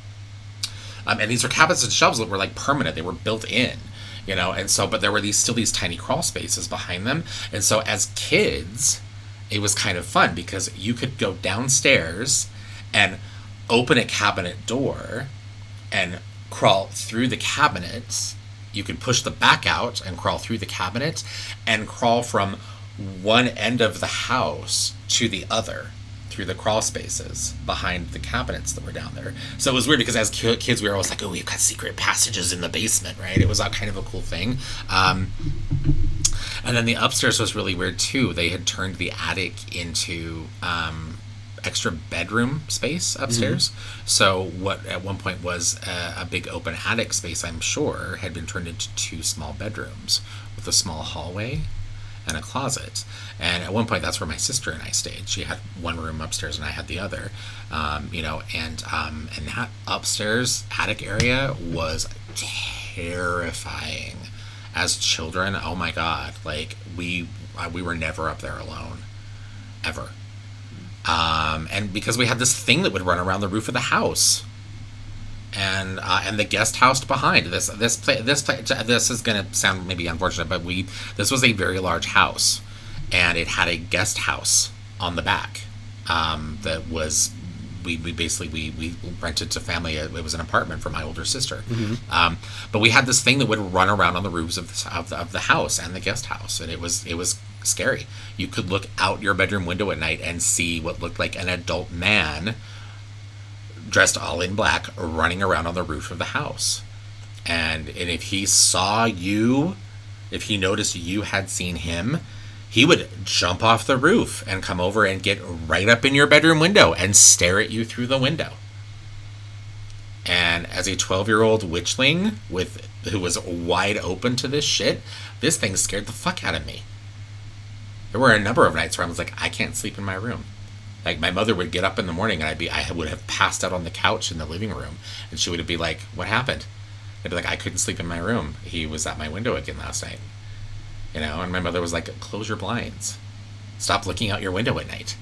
Um, and these were cabinets and shelves that were like permanent; they were built in, you know. And so, but there were these still these tiny crawl spaces behind them. And so, as kids, it was kind of fun because you could go downstairs and open a cabinet door and crawl through the cabinets. You could push the back out and crawl through the cabinet and crawl from one end of the house to the other through the crawl spaces behind the cabinets that were down there. So it was weird because as kids, we were always like, oh, we've got secret passages in the basement, right? It was a kind of a cool thing. Um, and then the upstairs was really weird too. They had turned the attic into um, extra bedroom space upstairs. So what at one point was a, a big open attic space, I'm sure, had been turned into two small bedrooms with a small hallway and a closet. And at one point, that's where my sister and I stayed. She had one room upstairs, and I had the other. Um, you know, and um, and that upstairs attic area was terrifying. As children, oh my god, like we uh, we were never up there alone, ever. Um, and because we had this thing that would run around the roof of the house, and uh, and the guest house behind this this pla- this pla- this is gonna sound maybe unfortunate, but we this was a very large house, and it had a guest house on the back um, that was we, we basically we, we rented to family. It was an apartment for my older sister. Um, but we had this thing that would run around on the roofs of the, of the, of the house and the guest house. And it was it was scary. You could look out your bedroom window at night and see what looked like an adult man dressed all in black running around on the roof of the house. And and if he saw you if he noticed you had seen him he would jump off the roof and come over and get right up in your bedroom window and stare at you through the window. And as a 12 year old witchling with who was wide open to this shit this thing scared the fuck out of me there were a number of nights where I was like, I can't sleep in my room. Like my mother would get up in the morning and I'd be, I would have passed out on the couch in the living room, and she would be like, "What happened?" I'd be like, "I couldn't sleep in my room. He was at my window again last night." You know, and my mother was like, "Close your blinds. Stop looking out your window at night."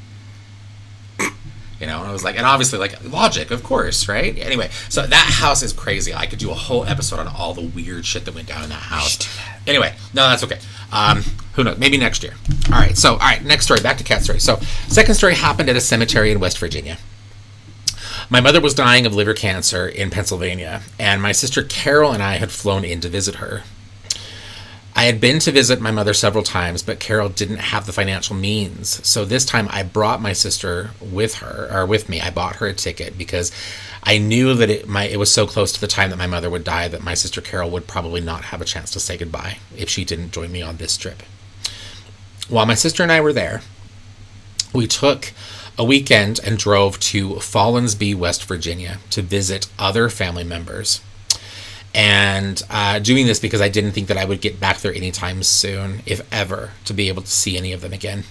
<coughs> You know, and I was like, and obviously, like logic, of course, right? Anyway, so that house is crazy. I could do a whole episode on all the weird shit that went down in that house. Anyway, no, that's okay. Um, who knows? Maybe next year. All right. So, all right. Next story. Back to Kat story. So, second story happened at a cemetery in West Virginia. My mother was dying of liver cancer in Pennsylvania, and my sister Carol and I had flown in to visit her. I had been to visit my mother several times, but Carol didn't have the financial means. So this time I brought my sister with her, or with me. I bought her a ticket because I knew that it, my, it was so close to the time that my mother would die that my sister Carol would probably not have a chance to say goodbye if she didn't join me on this trip. While my sister and I were there, we took a weekend and drove to Follansbee, West Virginia to visit other family members and uh, doing this because I didn't think that I would get back there anytime soon, if ever, to be able to see any of them again.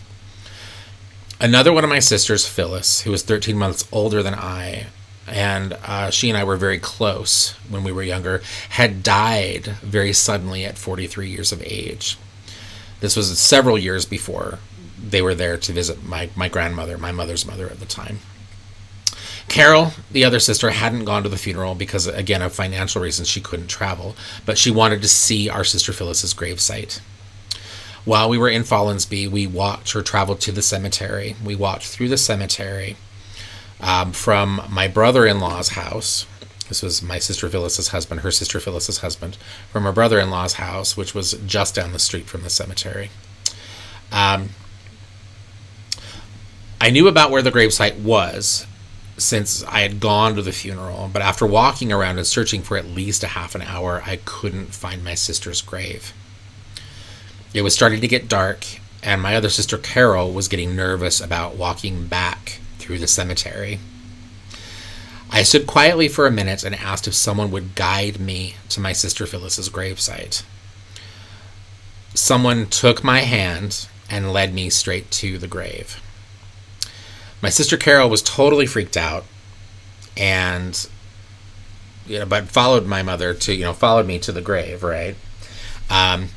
Another one of my sisters, Phyllis, who was 13 months older than I, and uh, she and I were very close when we were younger, had died very suddenly at 43 years of age. This was several years before they were there to visit my, my grandmother, my mother's mother at the time. Carol, the other sister, hadn't gone to the funeral because, again, of financial reasons, she couldn't travel, but she wanted to see our sister Phyllis's gravesite. While we were in Follansbee, we walked or traveled to the cemetery. We walked through the cemetery um, from my brother in law's house. This was my sister Phyllis's husband, her sister Phyllis's husband, from her brother in law's house, which was just down the street from the cemetery. Um, I knew about where the gravesite was since I had gone to the funeral, but after walking around and searching for at least a half an hour, I couldn't find my sister's grave. It was starting to get dark, and my other sister Carol was getting nervous about walking back through the cemetery. I stood quietly for a minute and asked if someone would guide me to my sister Phyllis's gravesite. Someone took my hand and led me straight to the grave. My sister Carol was totally freaked out and you know but followed my mother to you know followed me to the grave, right? Um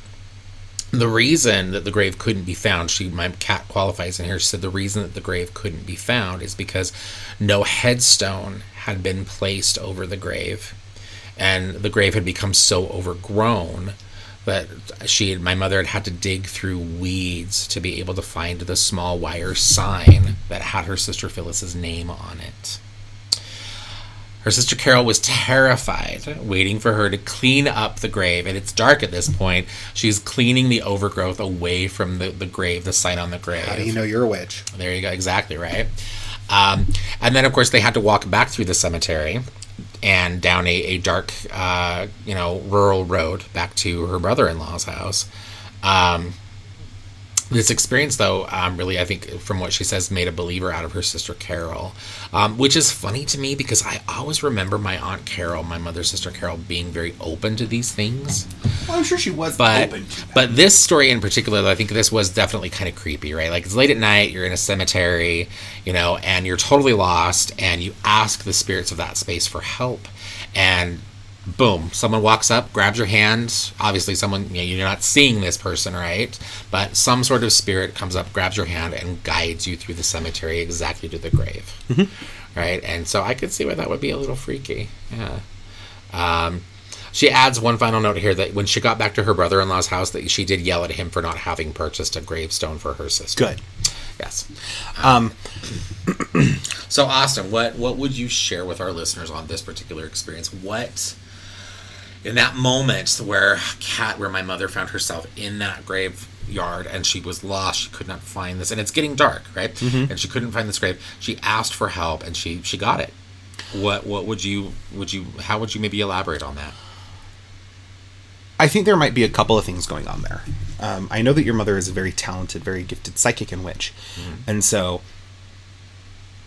the reason that the grave couldn't be found, she my Kat qualifies in here. She said the reason that the grave couldn't be found is because no headstone had been placed over the grave, and the grave had become so overgrown that she my mother had had to dig through weeds to be able to find the small wire sign that had her sister Phyllis's name on it. Her sister Carol was terrified, waiting for her to clean up the grave. And it's dark at this point. She's cleaning the overgrowth away from the, the grave, the sign on the grave. How do you know you're a witch? There you go. Exactly right. Um, and then, of course, they had to walk back through the cemetery and down a, a dark, uh, you know, rural road back to her brother in law's house. Um, this experience, though, um, really, I think, from what she says, made a believer out of her sister Carol, um, which is funny to me because I always remember my aunt Carol, my mother's sister Carol, being very open to these things. Well, I'm sure she was But open to but this story in particular, I think this was definitely kind of creepy, right? Like it's late at night, you're in a cemetery, you know, and you're totally lost, and you ask the spirits of that space for help, and boom, someone walks up, grabs your hand. Obviously, someone you know, you're not seeing this person, right? But some sort of spirit comes up, grabs your hand, and guides you through the cemetery exactly to the grave, right? And so I could see why that would be a little freaky. Yeah. Um, she adds one final note here that when she got back to her brother-in-law's house, that she did yell at him for not having purchased a gravestone for her sister. Good. Yes. Um, <clears throat> So Austin, what what would you share with our listeners on this particular experience? What in that moment where Kat where my mother found herself in that graveyard and she was lost, she could not find this, and it's getting dark, right? Mm-hmm. And she couldn't find this grave. She asked for help, and she she got it. What what would you would you how would you maybe elaborate on that? I think there might be a couple of things going on there. Um, I know that your mother is a very talented, very gifted psychic and witch. Mm-hmm. And so,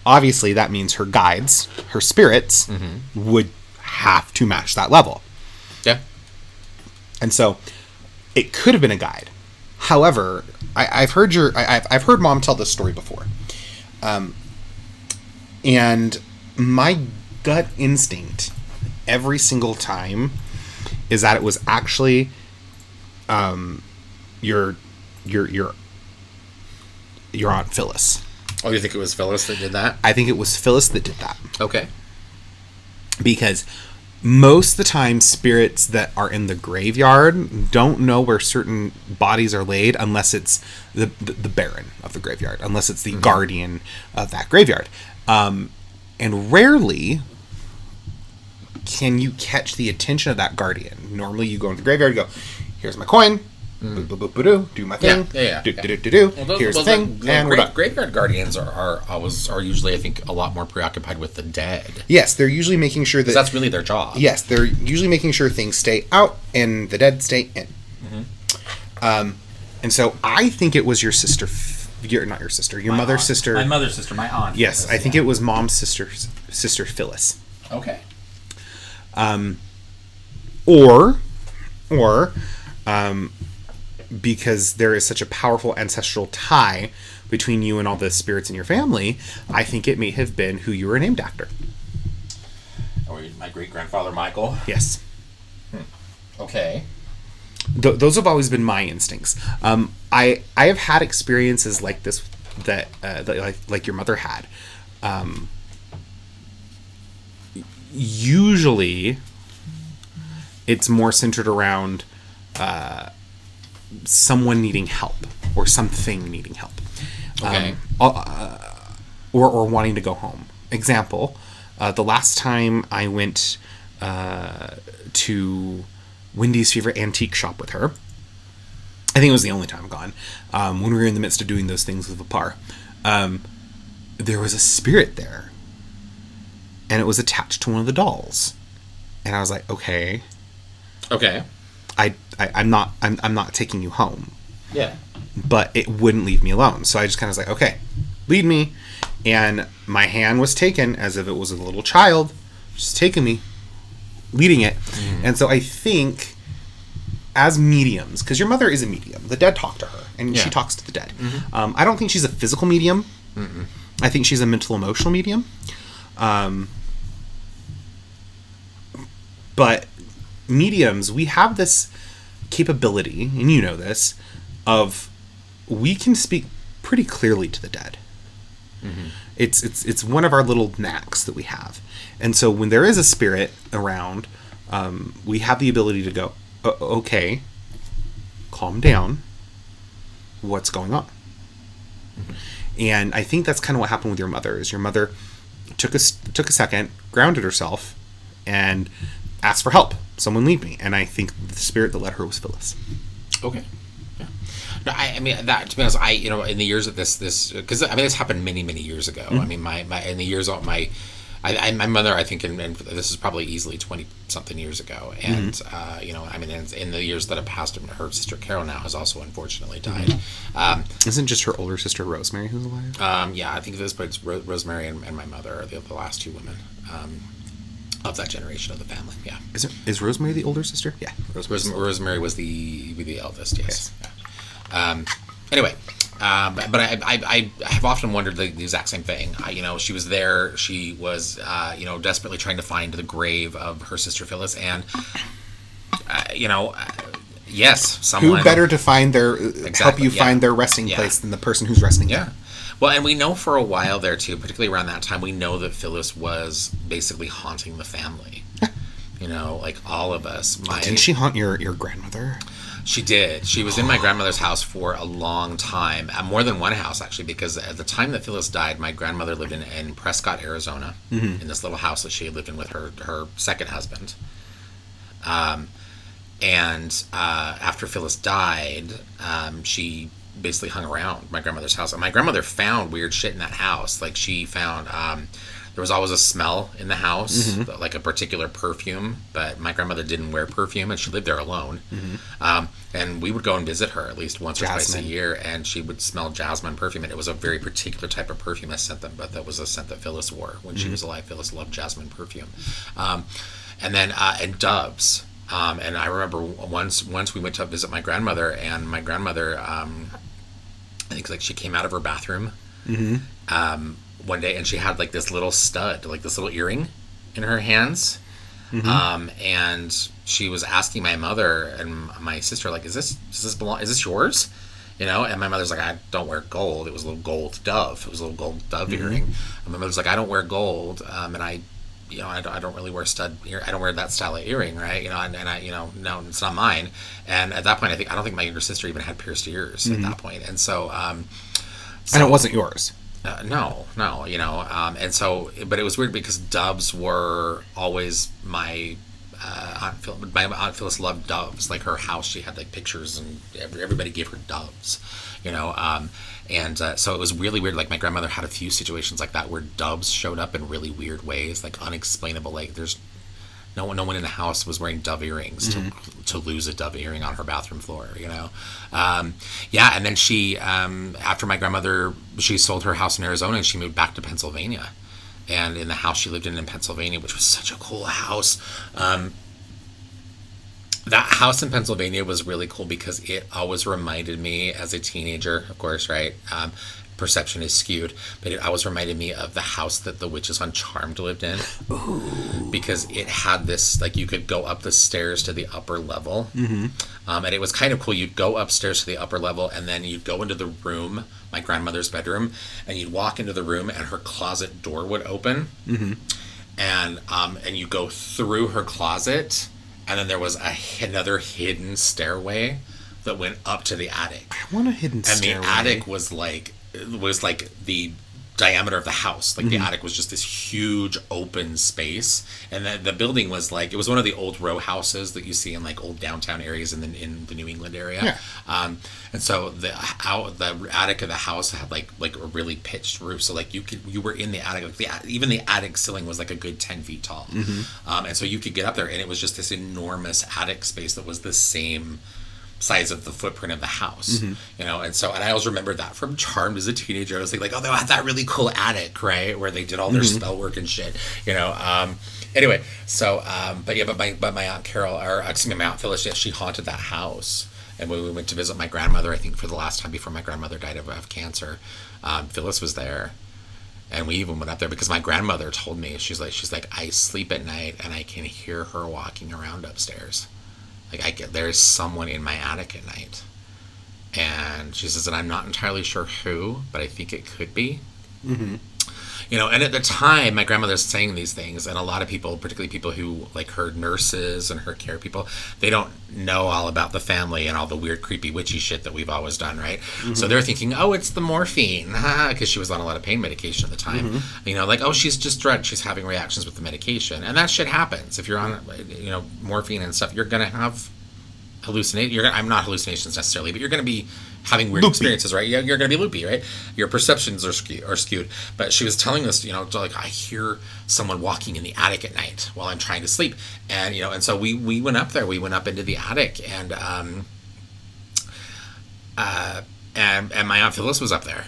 obviously, that means her guides, her spirits, mm-hmm. would have to match that level. And so, it could have been a guide. However, I, I've heard your, I, I've, I've heard mom tell this story before. Um, and my gut instinct every single time is that it was actually um, your your your your aunt Phyllis. Oh, you think it was Phyllis that did that? I think it was Phyllis that did that Okay. because most of the time spirits that are in the graveyard don't know where certain bodies are laid unless it's the the, the baron of the graveyard unless it's the guardian of that graveyard. Um, and rarely can you catch the attention of that guardian. Normally you go into the graveyard you go here's my coin boop, boop, boop, boop, doo, do my thing Yeah, yeah, yeah, do, yeah. do, do, do, do. Well, those, here's well, the thing the- the and we're gra- done graveyard guardians are, are always are usually I think a lot more preoccupied with the dead. Yes, they're usually making sure that 'Cause that's really their job. Yes, they're usually making sure things stay out and the dead stay in. um, and so I think it was your sister F- your not your sister your mother's sister My mother's sister, my aunt. Yes, I think it was mom's sister, sister Phyllis. Okay. Um, Or or um because there is such a powerful ancestral tie between you and all the spirits in your family, I think it may have been who you were named after. Or my great grandfather Michael. Yes. Okay. Th- those have always been my instincts. Um, I I have had experiences like this that, uh, that like like your mother had. Um, usually, it's more centered around uh, someone needing help or something needing help. Okay. Um, uh, or, or wanting to go home. Example, uh, the last time I went uh, to Wendy's favorite antique shop with her, I think it was the only time gone, um, when we were in the midst of doing those things with Vipar, um, there was a spirit there. And it was attached to one of the dolls. And I was like, okay, Okay. I, I I'm not I'm, I'm not taking you home Yeah. but it wouldn't leave me alone. So I just kind of was like, okay, lead me. And my hand was taken as if it was a little child, just taking me, leading it. And so I think as mediums, because your mother is a medium, the dead talk to her, and she talks to the dead. Um, I don't think she's a physical medium. I think she's a mental emotional medium. Um, but mediums, we have this capability, and you know this, of we can speak pretty clearly to the dead. It's it's it's one of our little knacks that we have, and so when there is a spirit around, um, we have the ability to go, okay, calm down. What's going on? And I think that's kind of what happened with your mother. Is your mother took a took a second, grounded herself, and asked for help. Someone lead me. And I think the spirit that led her was Phyllis. Okay. Yeah. No, I, I mean that. To be honest, I you know in the years of this this because I mean this happened many many years ago. I mean my my in the years of my. I, I, my mother, I think, and, and this is probably easily twenty something years ago, and uh, you know, I mean, in, in the years that have passed, her sister Carol now has also unfortunately died. Um, Isn't just her older sister Rosemary who's alive? um, yeah, I think this, but it's Ro- Rosemary and, and my mother are the, the last two women um, of that generation of the family. Yeah, Is it, is Rosemary the older sister? Yeah. Ros- Rosemary was the the eldest. Yes. Yeah. Um, anyway, um, but I, I, I have often wondered the, the exact same thing. I, you know, she was there. She was, uh, you know, desperately trying to find the grave of her sister Phyllis, and uh, you know, uh, yes, someone Who better to find their help you yeah. find their resting Yeah. place than the person who's resting Yeah. there? Well, and we know for a while there too, particularly around that time, we know that Phyllis was basically haunting the family. <laughs> you know, like all of us. My, Didn't she haunt your, your grandmother? She did. She was in my <gasps> grandmother's house for a long time, uh, more than one house actually, because at the time that Phyllis died, my grandmother lived in, in Prescott, Arizona, in this little house that she had lived in with her her second husband. Um, and uh, after Phyllis died, um, she basically hung around my grandmother's house, and my grandmother found weird shit in that house. Like she found. Um, there was always a smell in the house, like a particular perfume, but my grandmother didn't wear perfume and she lived there alone. Um, and we would go and visit her at least once or twice a year, and she would smell jasmine perfume. And it was a very particular type of perfume I sent them, but that was a scent that Phyllis wore when she was alive. Phyllis loved jasmine perfume. Um, and then, uh, and doves. Um, and I remember once once we went to visit my grandmother, and my grandmother, um, I think like she came out of her bathroom um, one day, and she had like this little stud, like this little earring, in her hands. Um, and she was asking my mother and my sister, like, "Is this does this belong? Is this yours?" You know, and my mother's like, "I don't wear gold." It was a little gold dove. It was a little gold dove earring. And my mother's like, "I don't wear gold," um, and I, you know, I don't, I don't really wear stud ear. I don't wear that style of earring, right? You know, and, and I, you know, no, it's not mine. And at that point, I think I don't think my younger sister even had pierced ears at that point. And so, um, and it wasn't yours. uh, no, no, you know, um, and so, but it was weird because doves were always my uh, aunt Phil, my aunt Phyllis loved doves. Like her house, she had like pictures, and everybody gave her doves, you know. Um, and uh, so it was really weird. Like my grandmother had a few situations like that where doves showed up in really weird ways, like unexplainable. Like there's no one, no one in the house was wearing dove earrings to, to lose a dove earring on her bathroom floor, you know? Um, yeah. And then she, um, after my grandmother, she sold her house in Arizona and she moved back to Pennsylvania. And in the house she lived in in Pennsylvania, which was such a cool house, um, that house in Pennsylvania was really cool because it always reminded me as a teenager, of course, right? Um, perception is skewed, but it always reminded me of the house that the witches on Charmed lived in. Because it had this, like, you could go up the stairs to the upper level. Mm-hmm. Um, and it was kind of cool. You'd go upstairs to the upper level, and then you'd go into the room, my grandmother's bedroom, and you'd walk into the room, and her closet door would open. Mm-hmm. And, um, and you go through her closet, and then there was a, another hidden stairway that went up to the attic I want a hidden and stairway. the attic was like was like the diameter of the house. Like the attic was just this huge open space. And then the building was like it was one of the old row houses that you see in like old downtown areas in the in the New England area. Yeah. um and so the out the attic of the house had like like a really pitched roof. So like you could you were in the attic like the even the attic ceiling was like a good 10 feet tall. Um and so you could get up there and it was just this enormous attic space that was the same size of the footprint of the house, Mm-hmm. you know. And so, and I always remember that from Charmed as a teenager. I was like, like, oh, they had that really cool attic, right, where they did all their Mm-hmm. spell work and shit, you know. Um, anyway, so, um, but yeah, but my, but my aunt Carol, or excuse me, my aunt Phyllis, yeah, she haunted that house. And when we went to visit my grandmother, I think for the last time before my grandmother died of, of cancer, um, Phyllis was there. And we even went up there because my grandmother told me she's like she's like I sleep at night and I can hear her walking around upstairs. Like I get there's someone in my attic at night, and she says, and I'm not entirely sure who, but I think it could be. Mm-hmm. You know, and at the time, my grandmother's saying these things, and a lot of people, particularly people who like her nurses and her care people, they don't know all about the family and all the weird, creepy, witchy shit that we've always done, right? Mm-hmm. So they're thinking, oh, it's the morphine, <laughs> because she was on a lot of pain medication at the time. Mm-hmm. You know, like, oh, she's just drugged, she's having reactions with the medication, and that shit happens. If you're on, you know, morphine and stuff, you're gonna have hallucinate. You're gonna, I'm not hallucinations necessarily, but you're going to be having weird Loopy. experiences, right? Yeah, you're going to be loopy, right? Your perceptions are, skew, are skewed. But she was telling us, you know, like I hear someone walking in the attic at night while I'm trying to sleep, and you know, and so we we went up there. We went up into the attic, and um, uh, and and my aunt Phyllis was up there.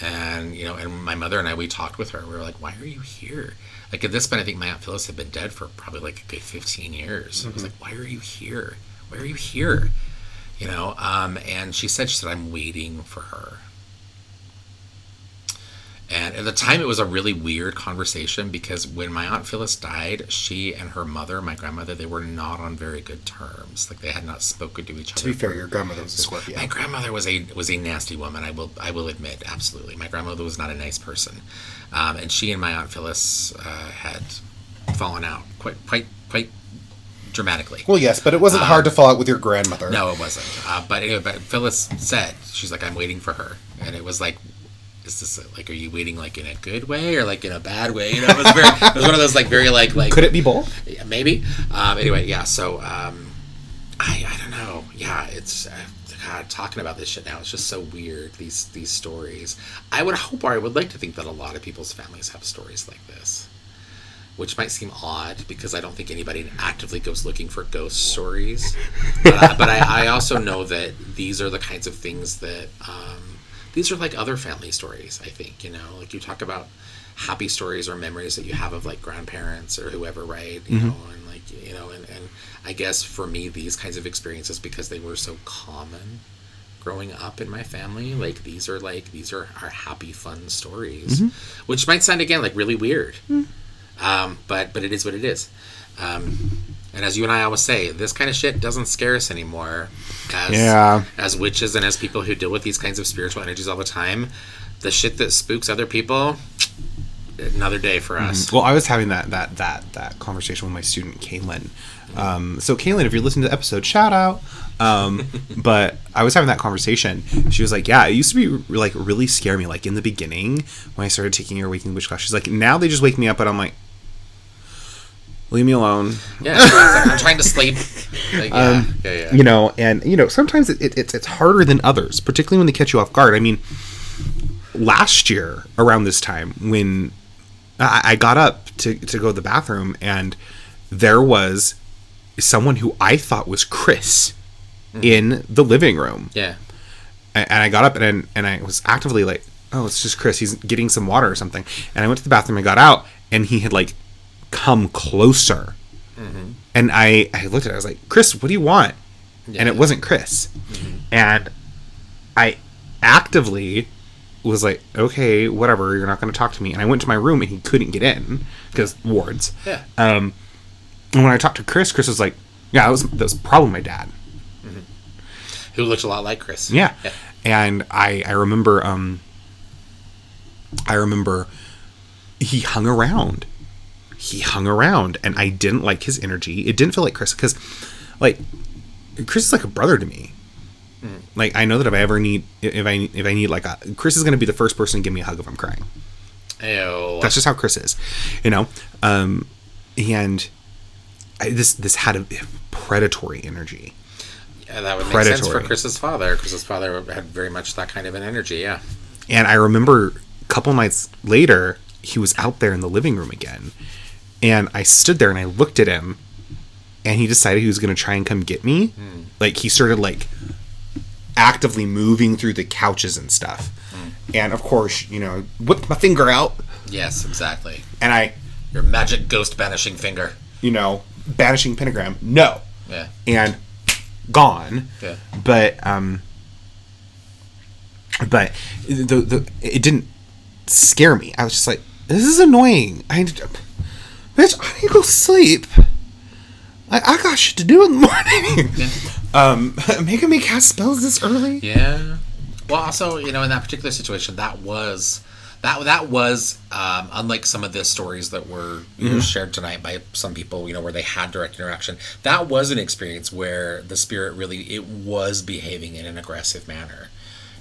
And you know, and my mother and I, we talked with her. We were like, "Why are you here?" Like at this point, I think my aunt Phyllis had been dead for probably like a good fifteen years. I was like, "Why are you here? Why are you here?" You know. Um, and she said, "She said I'm waiting for her." And at the time, it was a really weird conversation because when my aunt Phyllis died, she and her mother, my grandmother, they were not on very good terms. Like they had not spoken to each other. To be fair, your grandmother was a Scorpio. My grandmother was a was a nasty woman. I will I will admit absolutely. My grandmother was not a nice person, um, and she and my aunt Phyllis uh, had fallen out quite quite quite dramatically. Well, yes, but it wasn't hard to fall out with your grandmother. No, it wasn't. Uh, but anyway, but Phyllis said she's like I'm waiting for her, and it was like. Is this like? Are you waiting like in a good way or like in a bad way? You know, it was very. it was one of those like very like like Could it be both? yeah, maybe. Um, anyway, yeah. So um, I I don't know. Yeah, it's uh, God talking about this shit now. It's just so weird. These these stories. I would hope, or I would like to think that a lot of people's families have stories like this. Which might seem odd because I don't think anybody actively goes looking for ghost stories. But, <laughs> I, uh, but I, I also know that these are the kinds of things that um, these are like other family stories. I think you know, like you talk about happy stories or memories that you have of like grandparents or whoever, right? You mm-hmm. know, and like you know, and, and I guess for me, these kinds of experiences because they were so common growing up in my family, like these are like these are our happy, fun stories, mm-hmm. which might sound again like really weird, hmm. Um, but but it is what it is. Um, and as you and I always say, this kind of shit doesn't scare us anymore. As, Yeah. As witches and as people who deal with these kinds of spiritual energies all the time, the shit that spooks other people, another day for us. Well, I was having that that that that conversation with my student Kaylin. Um, so Kaylin, if you're listening to the episode, shout out. Um, <laughs> but I was having that conversation. She was like, "Yeah, it used to be like really scare me. Like in the beginning when I started taking your Waking Witch class, she's like, now they just wake me up, and I'm like, leave me alone. Yeah, like, I'm trying to sleep. <laughs> Like, yeah, Um, yeah, yeah. You know, and you know, sometimes it, it, it's it's harder than others, particularly when they catch you off guard. I mean, last year around this time when I, I got up to to go to the bathroom and there was someone who I thought was Chris in the living room, yeah. and, and I got up and and I was actively like, oh, it's just Chris. He's getting some water or something. And I went to the bathroom and got out, and he had like come closer. And I, I looked at it, I was like, Chris, what do you want? And it Yeah. wasn't Chris. And I actively was like, okay, whatever, you're not going to talk to me. And I went to my room and he couldn't get in because wards. Yeah. Um, and when I talked to Chris, Chris was like, yeah, that was, that was probably my dad. Who looked a lot like Chris. Yeah. Yeah. And I I remember um I remember he hung around. He hung around and I didn't like his energy. It didn't feel like Chris cuz like Chris is like a brother to me. Like I know that if I ever need if I if I need like a Chris is going to be the first person to give me a hug if I'm crying. Ew. That's just how Chris is, you know. Um, and I, this this had a predatory energy. yeah, that would make sense for. Chris's father. Chris's father had very much that kind of an energy. Yeah. And I remember a couple nights later, he was out there in the living room again. And I stood there and I looked at him, and he decided he was going to try and come get me. Like, he started, like, actively moving through the couches and stuff. And of course, you know, whipped my finger out, Yes, exactly. and I, Your magic ghost banishing finger. you know, banishing pentagram, no. Yeah. And gone. Yeah. but um but the, the it didn't scare me i was just like this is annoying i bitch i need to go sleep I, I got shit to do in the <laughs> morning um <laughs> making me cast spells this early Yeah. Well, also, you know, in that particular situation, that was that that was um, unlike some of the stories that were you know, shared tonight by some people. You know, where they had direct interaction. That was an experience where the spirit really it was behaving in an aggressive manner.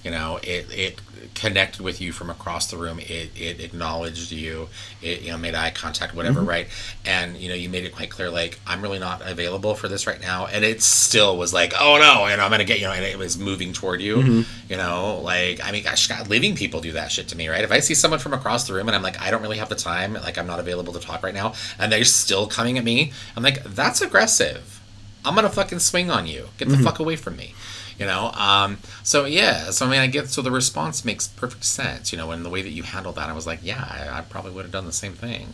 You know, it it connected with you from across the room. It it acknowledged you. It you know made eye contact, whatever, mm-hmm. right? And you know, you made it quite clear, like I'm really not available for this right now. And it still was like, oh no, and I'm gonna get you know, and it was moving toward you. Mm-hmm. You know, like I mean, gosh, God, living people do that shit to me, right? If I see someone from across the room and I'm like, I don't really have the time, like I'm not available to talk right now, and they're still coming at me, I'm like, that's aggressive. I'm gonna fucking swing on you. Get the mm-hmm. fuck away from me. You know, um, so yeah, so I mean, I get so the response makes perfect sense. You know, and the way that you handled that, I was like, yeah, I, I probably would have done the same thing.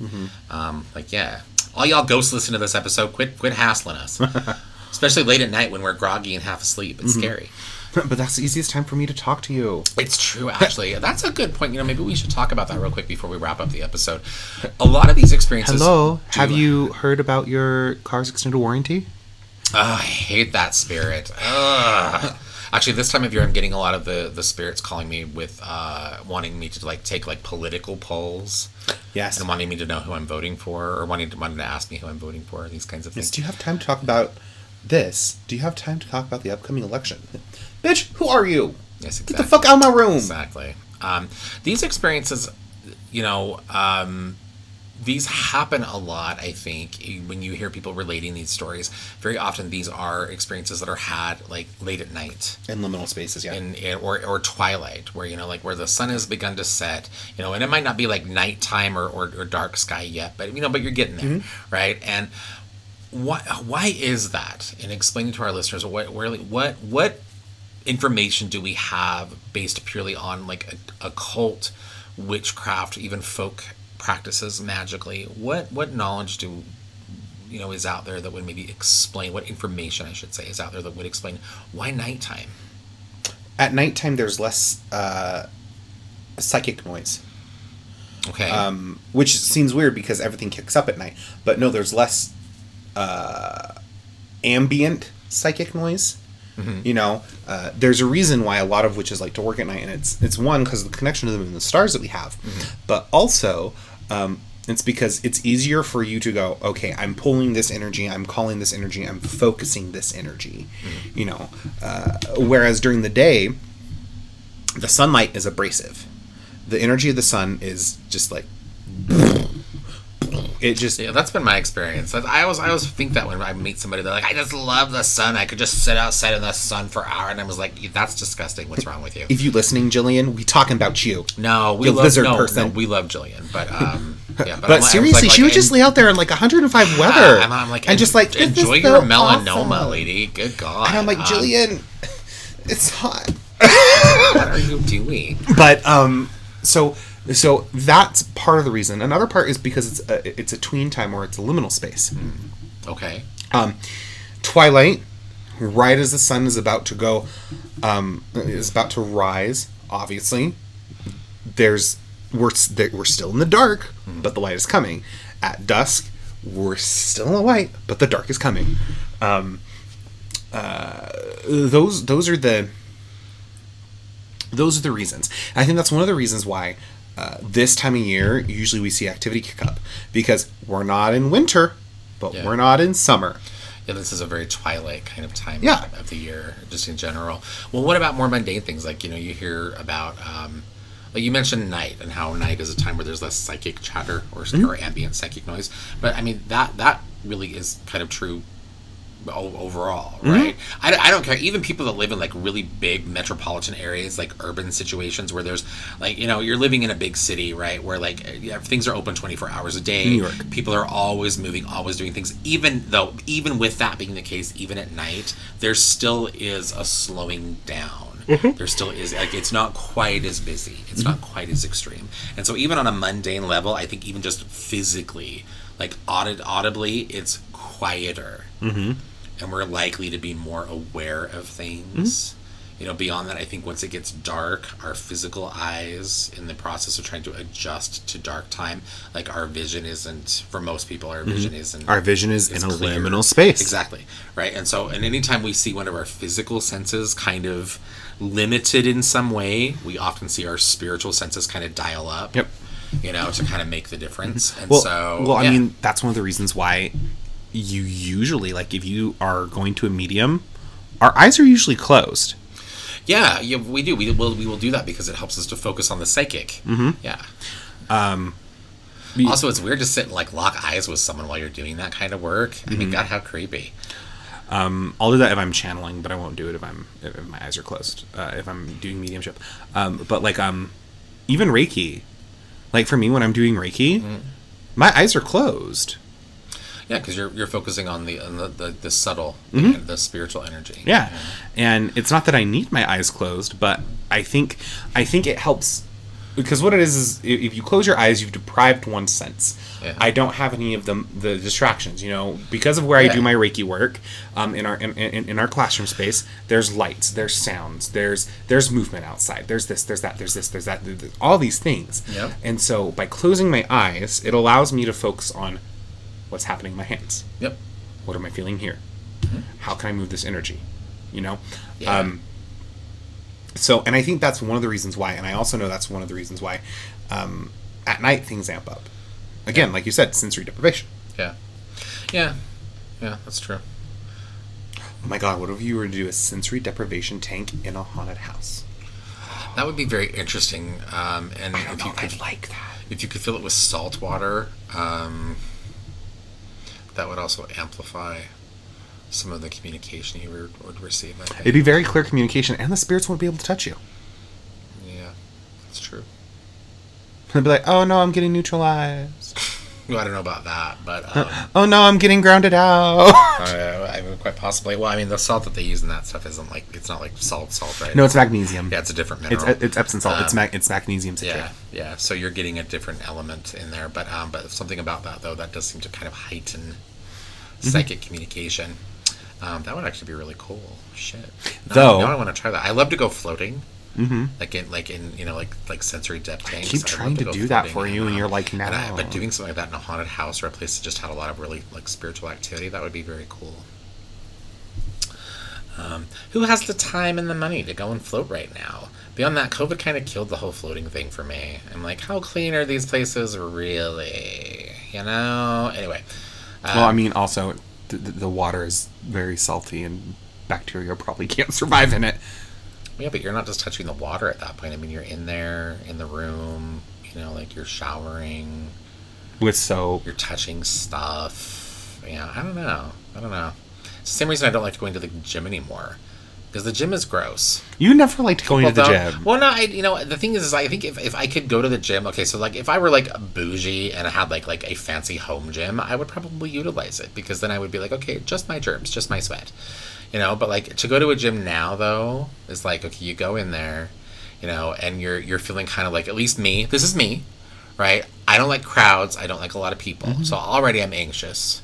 Um, like, yeah, all y'all ghosts listen to this episode. Quit, quit hassling us, <laughs> especially late at night when we're groggy and half asleep. It's scary. <laughs> but that's the easiest time for me to talk to you It's true, actually. <laughs> That's a good point. You know, maybe we should talk about that real quick before we wrap up the episode. A lot of these experiences. hello have you heard about your car's extended warranty Ugh, I hate that spirit. Ugh. Actually, this time of year, I'm getting a lot of the the spirits calling me with uh, wanting me to like take like political polls yes and wanting me to know who I'm voting for, or wanting to wanting to ask me who I'm voting for. These kinds of Yes, things. do you have time to talk about this? Do you have time to talk about the upcoming election? Bitch, who are you? Yes, Get the fuck out of my room. Exactly. Um, these experiences, you know, um, these happen a lot. I think eh, when you hear people relating these stories, very often these are experiences that are had like late at night. In liminal spaces, yeah. in, in or, or twilight where you know like where the sun has begun to set you know and it might not be like nighttime or, or, or dark sky yet but you know but you're getting there mm-hmm. right and why why is that and explaining to our listeners what really what what information do we have based purely on like a, occult witchcraft even folk practices magically what what knowledge do you know is out there that would maybe explain what information I should say is out there that would explain why nighttime At nighttime, there's less uh, psychic noise, Okay. um, which seems weird because everything kicks up at night. But no, there's less uh, ambient psychic noise. You know, uh, there's a reason why a lot of witches like to work at night, and it's it's one because of the connection to them and the stars that we have, but also um, it's because it's easier for you to go, okay, I'm pulling this energy, I'm calling this energy, I'm focusing this energy, you know. Uh, whereas during the day, the sunlight is abrasive. The energy of the sun is just like it just yeah, that's been my experience. I always, I always think that when I meet somebody, they're like, "I just love the sun. I could just sit outside in the sun for hours." And I was like, "That's disgusting. What's wrong with you?" if you listening, Jillian, we talking about you. No, we You love lizard no, person. no, we love Jillian, but um, <laughs> yeah, But, was seriously, like- she like, would just lay out there in like 105 weather, I'm, I'm like, and just like "This is enjoy so your melanoma, awesome." lady. Good God. And I'm like, Um, Jillian, it's hot. what are you doing? <laughs> But um, so so that's part of the reason. Another part is because it's a, it's a tween time or it's a liminal space. Okay. Um, twilight, right as the sun is about to go, um, is about to rise. Obviously, there's we're we're still in the dark, but the light is coming. At dusk, we're still in the light, but the dark is coming. Um, uh, those those are the those are the reasons. I think that's one of the reasons why uh, this time of year usually we see activity kick up because we're not in winter, but Yeah. we're not in summer. Yeah, this is a very twilight kind of time Yeah. of the year, just in general. Well, what about more mundane things? Like, you know, you hear about, um, like you mentioned night and how night is a time where there's less psychic chatter or, Mm-hmm. or ambient psychic noise. But I mean, that that really is kind of true overall, Mm-hmm. right? I, I don't care. Even people that live in like really big metropolitan areas, like urban situations where there's like, you know, you're living in a big city, right? Where like uh, yeah, things are open 24 hours a day. New York. People are always moving, always doing things. Even though, even with that being the case, even at night, there still is a slowing down. There still is like it's not quite as busy. It's not quite as extreme. And so even on a mundane level, I think even just physically, like audit audibly, it's quieter. Mm-hmm. And we're likely to be more aware of things. Mm-hmm. You know, beyond that, I think once it gets dark, our physical eyes, in the process of trying to adjust to dark time, like our vision isn't, for most people, our mm-hmm. vision isn't. Our vision is is in a liminal space. Exactly. Right. And so, and anytime we see one of our physical senses kind of limited in some way, we often see our spiritual senses kind of dial up. Yep. You know, to kind of make the difference. Mm-hmm. And Well, so, well, I yeah. mean, that's one of the reasons why you usually like if you are going to a medium, our eyes are usually closed. yeah, yeah, we do. We will, we will do that because it helps us to focus on the psychic. Mm-hmm. Yeah. Um, Also, it's weird to sit and like lock eyes with someone while you're doing that kind of work. I Mm-hmm. mean, God, how creepy. Um, I'll do that if I'm channeling, but I won't do it if I'm if if my eyes are closed. Uh, if I'm doing mediumship, um, but like um, even Reiki, like for me when I'm doing Reiki, Mm-hmm. my eyes are closed. Yeah, because you're you're focusing on the on the, the, the subtle, the spiritual energy. Mm-hmm. Yeah, and it's not that I need my eyes closed, but I think I think it helps because what it is is if you close your eyes, you've deprived one sense. Yeah. I don't have any of the the distractions, you know, because of where I do my Reiki work. Um, in our in, in, in our classroom space, there's lights, there's sounds, there's there's movement outside, there's this, there's that, there's this, there's that, th- th- all these things. Yep. And so by closing my eyes, it allows me to focus on what's happening in my hands Yep. what am I feeling here? How can I move this energy? You know? Yeah. Um, so, and I think that's one of the reasons why, and I also know that's one of the reasons why um, at night things amp up. Again, like you said, sensory deprivation. Yeah. Yeah. Yeah, that's true. Oh my god, what if you were to do a sensory deprivation tank in a haunted house? That would be very interesting. Um, and I don't if know you could, I'd like that. if you could fill it with salt water, um, that would also amplify some of the communication you would, would receive. It'd be very clear communication, and the spirits won't be able to touch you. yeah, that's true. <laughs> They'd be like, oh no, I'm getting neutralized. Well, I don't know about that, but um, Oh no, I'm getting grounded out. <laughs> uh, <laughs> I mean, quite possibly. Well, I mean, the salt that they use in that stuff isn't like it's not like salt, salt, right? no, it's magnesium. yeah, it's a different It's, mineral. it's Epsom salt. it's, Um, mag- it's magnesium citrate. Yeah, yeah. So you're getting a different element in there, but um, but something about that though that does seem to kind of heighten psychic communication. Um, that would actually be really cool. Shit. Now, Though- now I want to try that. I love to go floating, Mm-hmm. like in like in you know like like sensory depth tanks. keep trying to go do that for you, and um, you're like, and I- no. but doing something like that in a haunted house or a place that just had a lot of really like spiritual activity, that would be very cool. Um, who has the time and the money to go and float right now? Beyond that, COVID kind of killed the whole floating thing for me. I'm like, how clean are these places really? You know? Anyway. Um, Well, I mean, also the the water is very salty, and bacteria probably <laughs> can't survive in it. Yeah, but you're not just touching the water at that point. I mean, you're in there, in the room, you know, like you're showering, With soap, you're touching stuff. Yeah, I don't know. I don't know. It's the same reason I don't like going to the gym anymore. Because the gym is gross. you never liked going to the gym. Well, no, I, you know, the thing is, is I think if, if I could go to the gym, okay, so like if I were like bougie and I had like like a fancy home gym, I would probably utilize it because then I would be like, okay, just my germs, just my sweat, you know. But like to go to a gym now though is like okay, you go in there, you know, and you're you're feeling kind of like at least me. This is me, right? I don't like crowds. I don't like a lot of people, Mm-hmm. so already I'm anxious.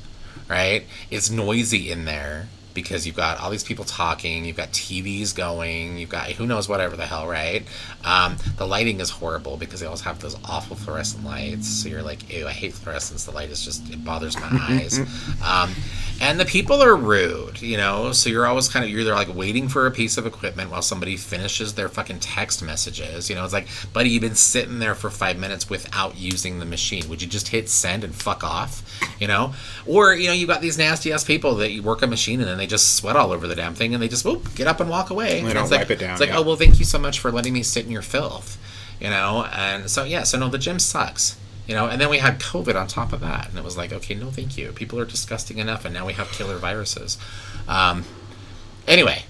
right? It's noisy in there because you've got all these people talking, you've got TVs going, you've got who knows whatever the hell, right? Um, the lighting is horrible because they always have those awful fluorescent lights. So you're like, ew, I hate fluorescence. The light is just it bothers my <laughs> eyes. Um, and the people are rude, you know. So you're always kind of you're there like waiting for a piece of equipment while somebody finishes their fucking text messages. You know, it's like, buddy, you've been sitting there for five minutes without using the machine. Would you just hit send and fuck off? You know, or you know, you've got these nasty ass people that you work a machine and then they just sweat all over the damn thing and they just whoop, get up and walk away. They don't it's like, it down, It's like, yeah. oh well, thank you so much for letting me sit in your filth. You know, and so yeah, so no, the gym sucks. You know, and then we had COVID on top of that, and it was like, okay, no, thank you. People are disgusting enough, and now we have killer viruses. Um, anyway,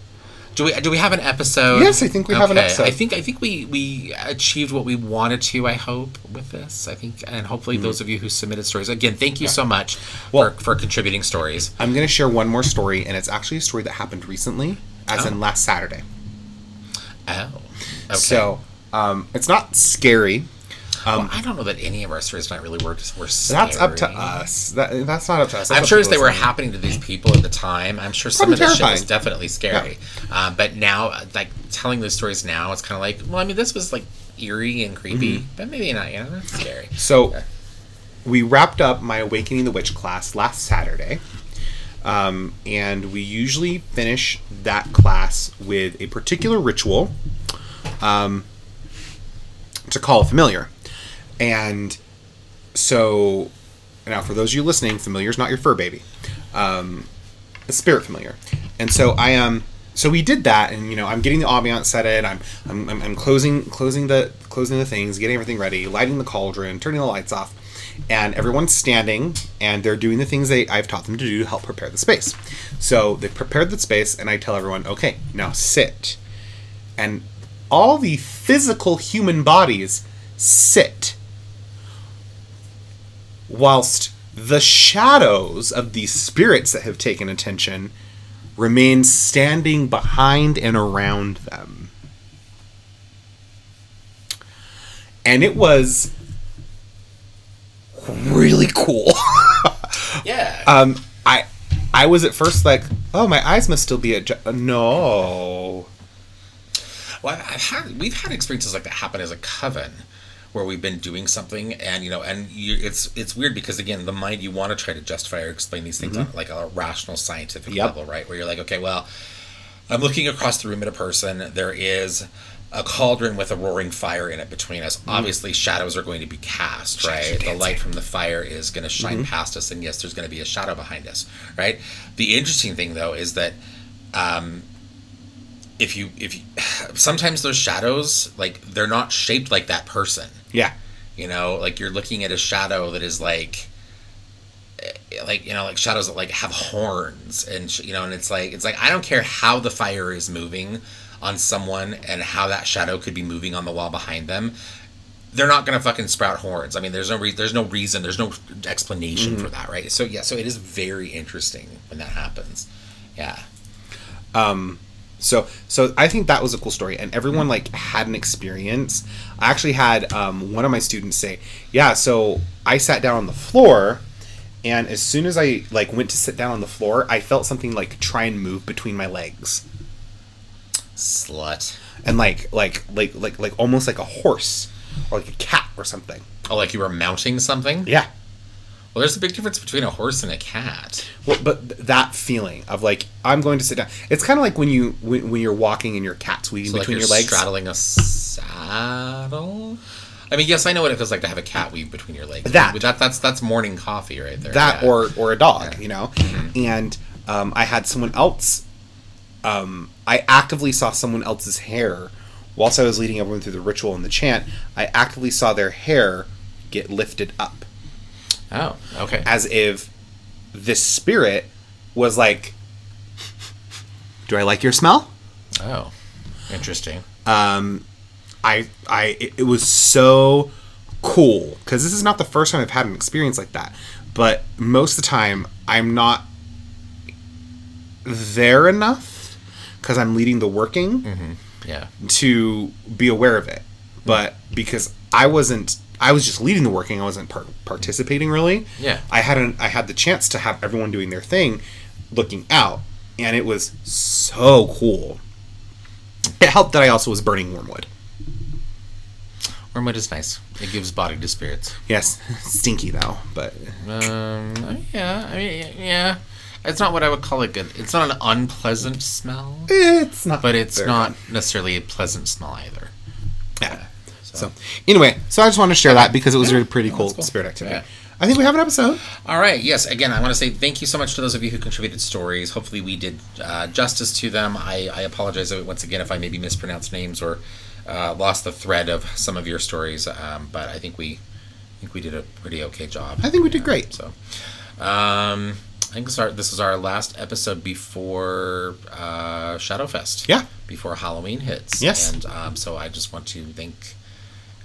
do we do we have an episode? Yes, I think we have an episode. I think I think we we achieved what we wanted to. I hope with this. I think, and hopefully those of you who submitted stories again, thank you so much Mm-hmm. Well- for for contributing stories. I'm going to share one more story, and it's actually a story that happened recently, as Oh. in last Saturday. Oh, okay. So um, it's not scary. Well, I don't know that any of our stories not really were were That's up to us. That, that's not up to us. That's I'm sure as they were happening to these people at the time, I'm sure some Probably of this shit was definitely scary. Um, but now, uh, like telling those stories now, it's kind of like, well, I mean, this was like eerie and creepy, Mm-hmm. but maybe not. You know, it's scary. So we wrapped up my Awakening the Witch class last Saturday. Um, and we usually finish that class with a particular ritual um, to call a familiar. And so, now for those of you listening, familiar is not your fur baby, um, spirit familiar. And so I am. Um, so we did that, and you know, I'm getting the ambiance set in. I'm, I'm, I'm, closing, closing the, closing the things, getting everything ready, lighting the cauldron, turning the lights off, and everyone's standing and they're doing the things they I've taught them to do to help prepare the space. So they prepared the space, and I tell everyone, okay, now sit, and all the physical human bodies sit whilst the shadows of these spirits that have taken attention remain standing behind and around them. And it was really cool. <laughs> Yeah. um, I I was at first like, oh, my eyes must still be adjust. No. Well, had we've had experiences like that happen as a coven, where we've been doing something and you know, and you, it's it's weird because again, the mind you want to try to justify or explain these things mm-hmm. on like a rational scientific Yep. level, right? Where you're like, okay, well, I'm looking across the room at a person. There is a cauldron with a roaring fire in it between us. Mm-hmm. Obviously, shadows are going to be cast, right? The dancing. light from the fire is going to shine mm-hmm. past us, and yes, there's going to be a shadow behind us, right? The interesting thing, though, is that um, if you if you, <sighs> sometimes those shadows like they're not shaped like that person. Yeah. you know like you're looking at a shadow that is like eh, like you know like shadows that like have horns and sh- you know and it's like it's like i don't care how the fire is moving on someone and how that shadow could be moving on the wall behind them they're not gonna fucking sprout horns. I mean there's no re- there's no reason there's no explanation for that right? So yeah so it is very interesting when that happens. Yeah So so I think that was a cool story, and everyone like had an experience. I actually had um, one of my students say, "Yeah, so I sat down on the floor." And as soon as I like went to sit down on the floor, I felt something like try and move between my legs. slut and like like like like like almost like a horse or like a cat or something. Oh, like you were mounting something? Yeah. Well, there's a big difference between a horse and a cat. Well, but th- that feeling of like I'm going to sit down. It's kind of like when you when, when you're walking and your cat's weaving So like between you're your legs. straddling a saddle. I mean, yes, I know what it feels like to have a cat weave between your legs. That. That that's that's morning coffee right there. that yeah. or or a dog, Yeah. you know. Mm-hmm. And um, I had someone else. Um, I actively saw someone else's hair whilst I was leading everyone through the ritual and the chant. I actively saw their hair get lifted up. Oh okay. as if this spirit was like, "Do I like your smell?" Oh, interesting. Um, I, I, it, it was so cool because this is not the first time I've had an experience like that. But most of the time, I'm not there enough because I'm leading the working Yeah. to be aware of it. But because I wasn't I was just leading the working. I wasn't par- participating really. Yeah. I had an, I had the chance to have everyone doing their thing, looking out, and it was so cool. It helped that I also was burning wormwood. Wormwood is nice. It gives body to spirits. Yes, stinky though, but Um, yeah, I mean, yeah. It's not what I would call a good. It's not an unpleasant smell, it's not. but it's not necessarily a pleasant smell either. Yeah. So anyway, so I just wanted to share that because it was a pretty cool, cool. spirit activity. Yeah. I think we have an episode. All right. Yes. Again, I want to say thank you so much to those of you who contributed stories. Hopefully, we did uh, justice to them. I, I apologize once again if I maybe mispronounced names or uh, lost the thread of some of your stories. Um, but I think we, I think we did a pretty okay job. I think we did great. So, um, I think this, our, this is our last episode before uh, Shadowfest. Yeah. Before Halloween hits. Yes. And um, so I just want to thank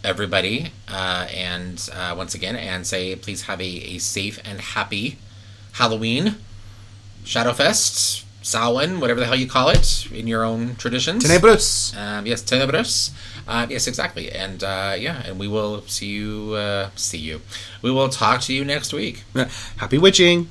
everybody uh, and uh, once again and say please have a, a safe and happy Halloween, Shadowfest, Samhain, whatever the hell you call it in your own traditions. Tenebros. Um, yes, Tenebris. Uh, yes, exactly. And uh, yeah, and we will see you. Uh, see you. We will talk to you next week. Happy witching.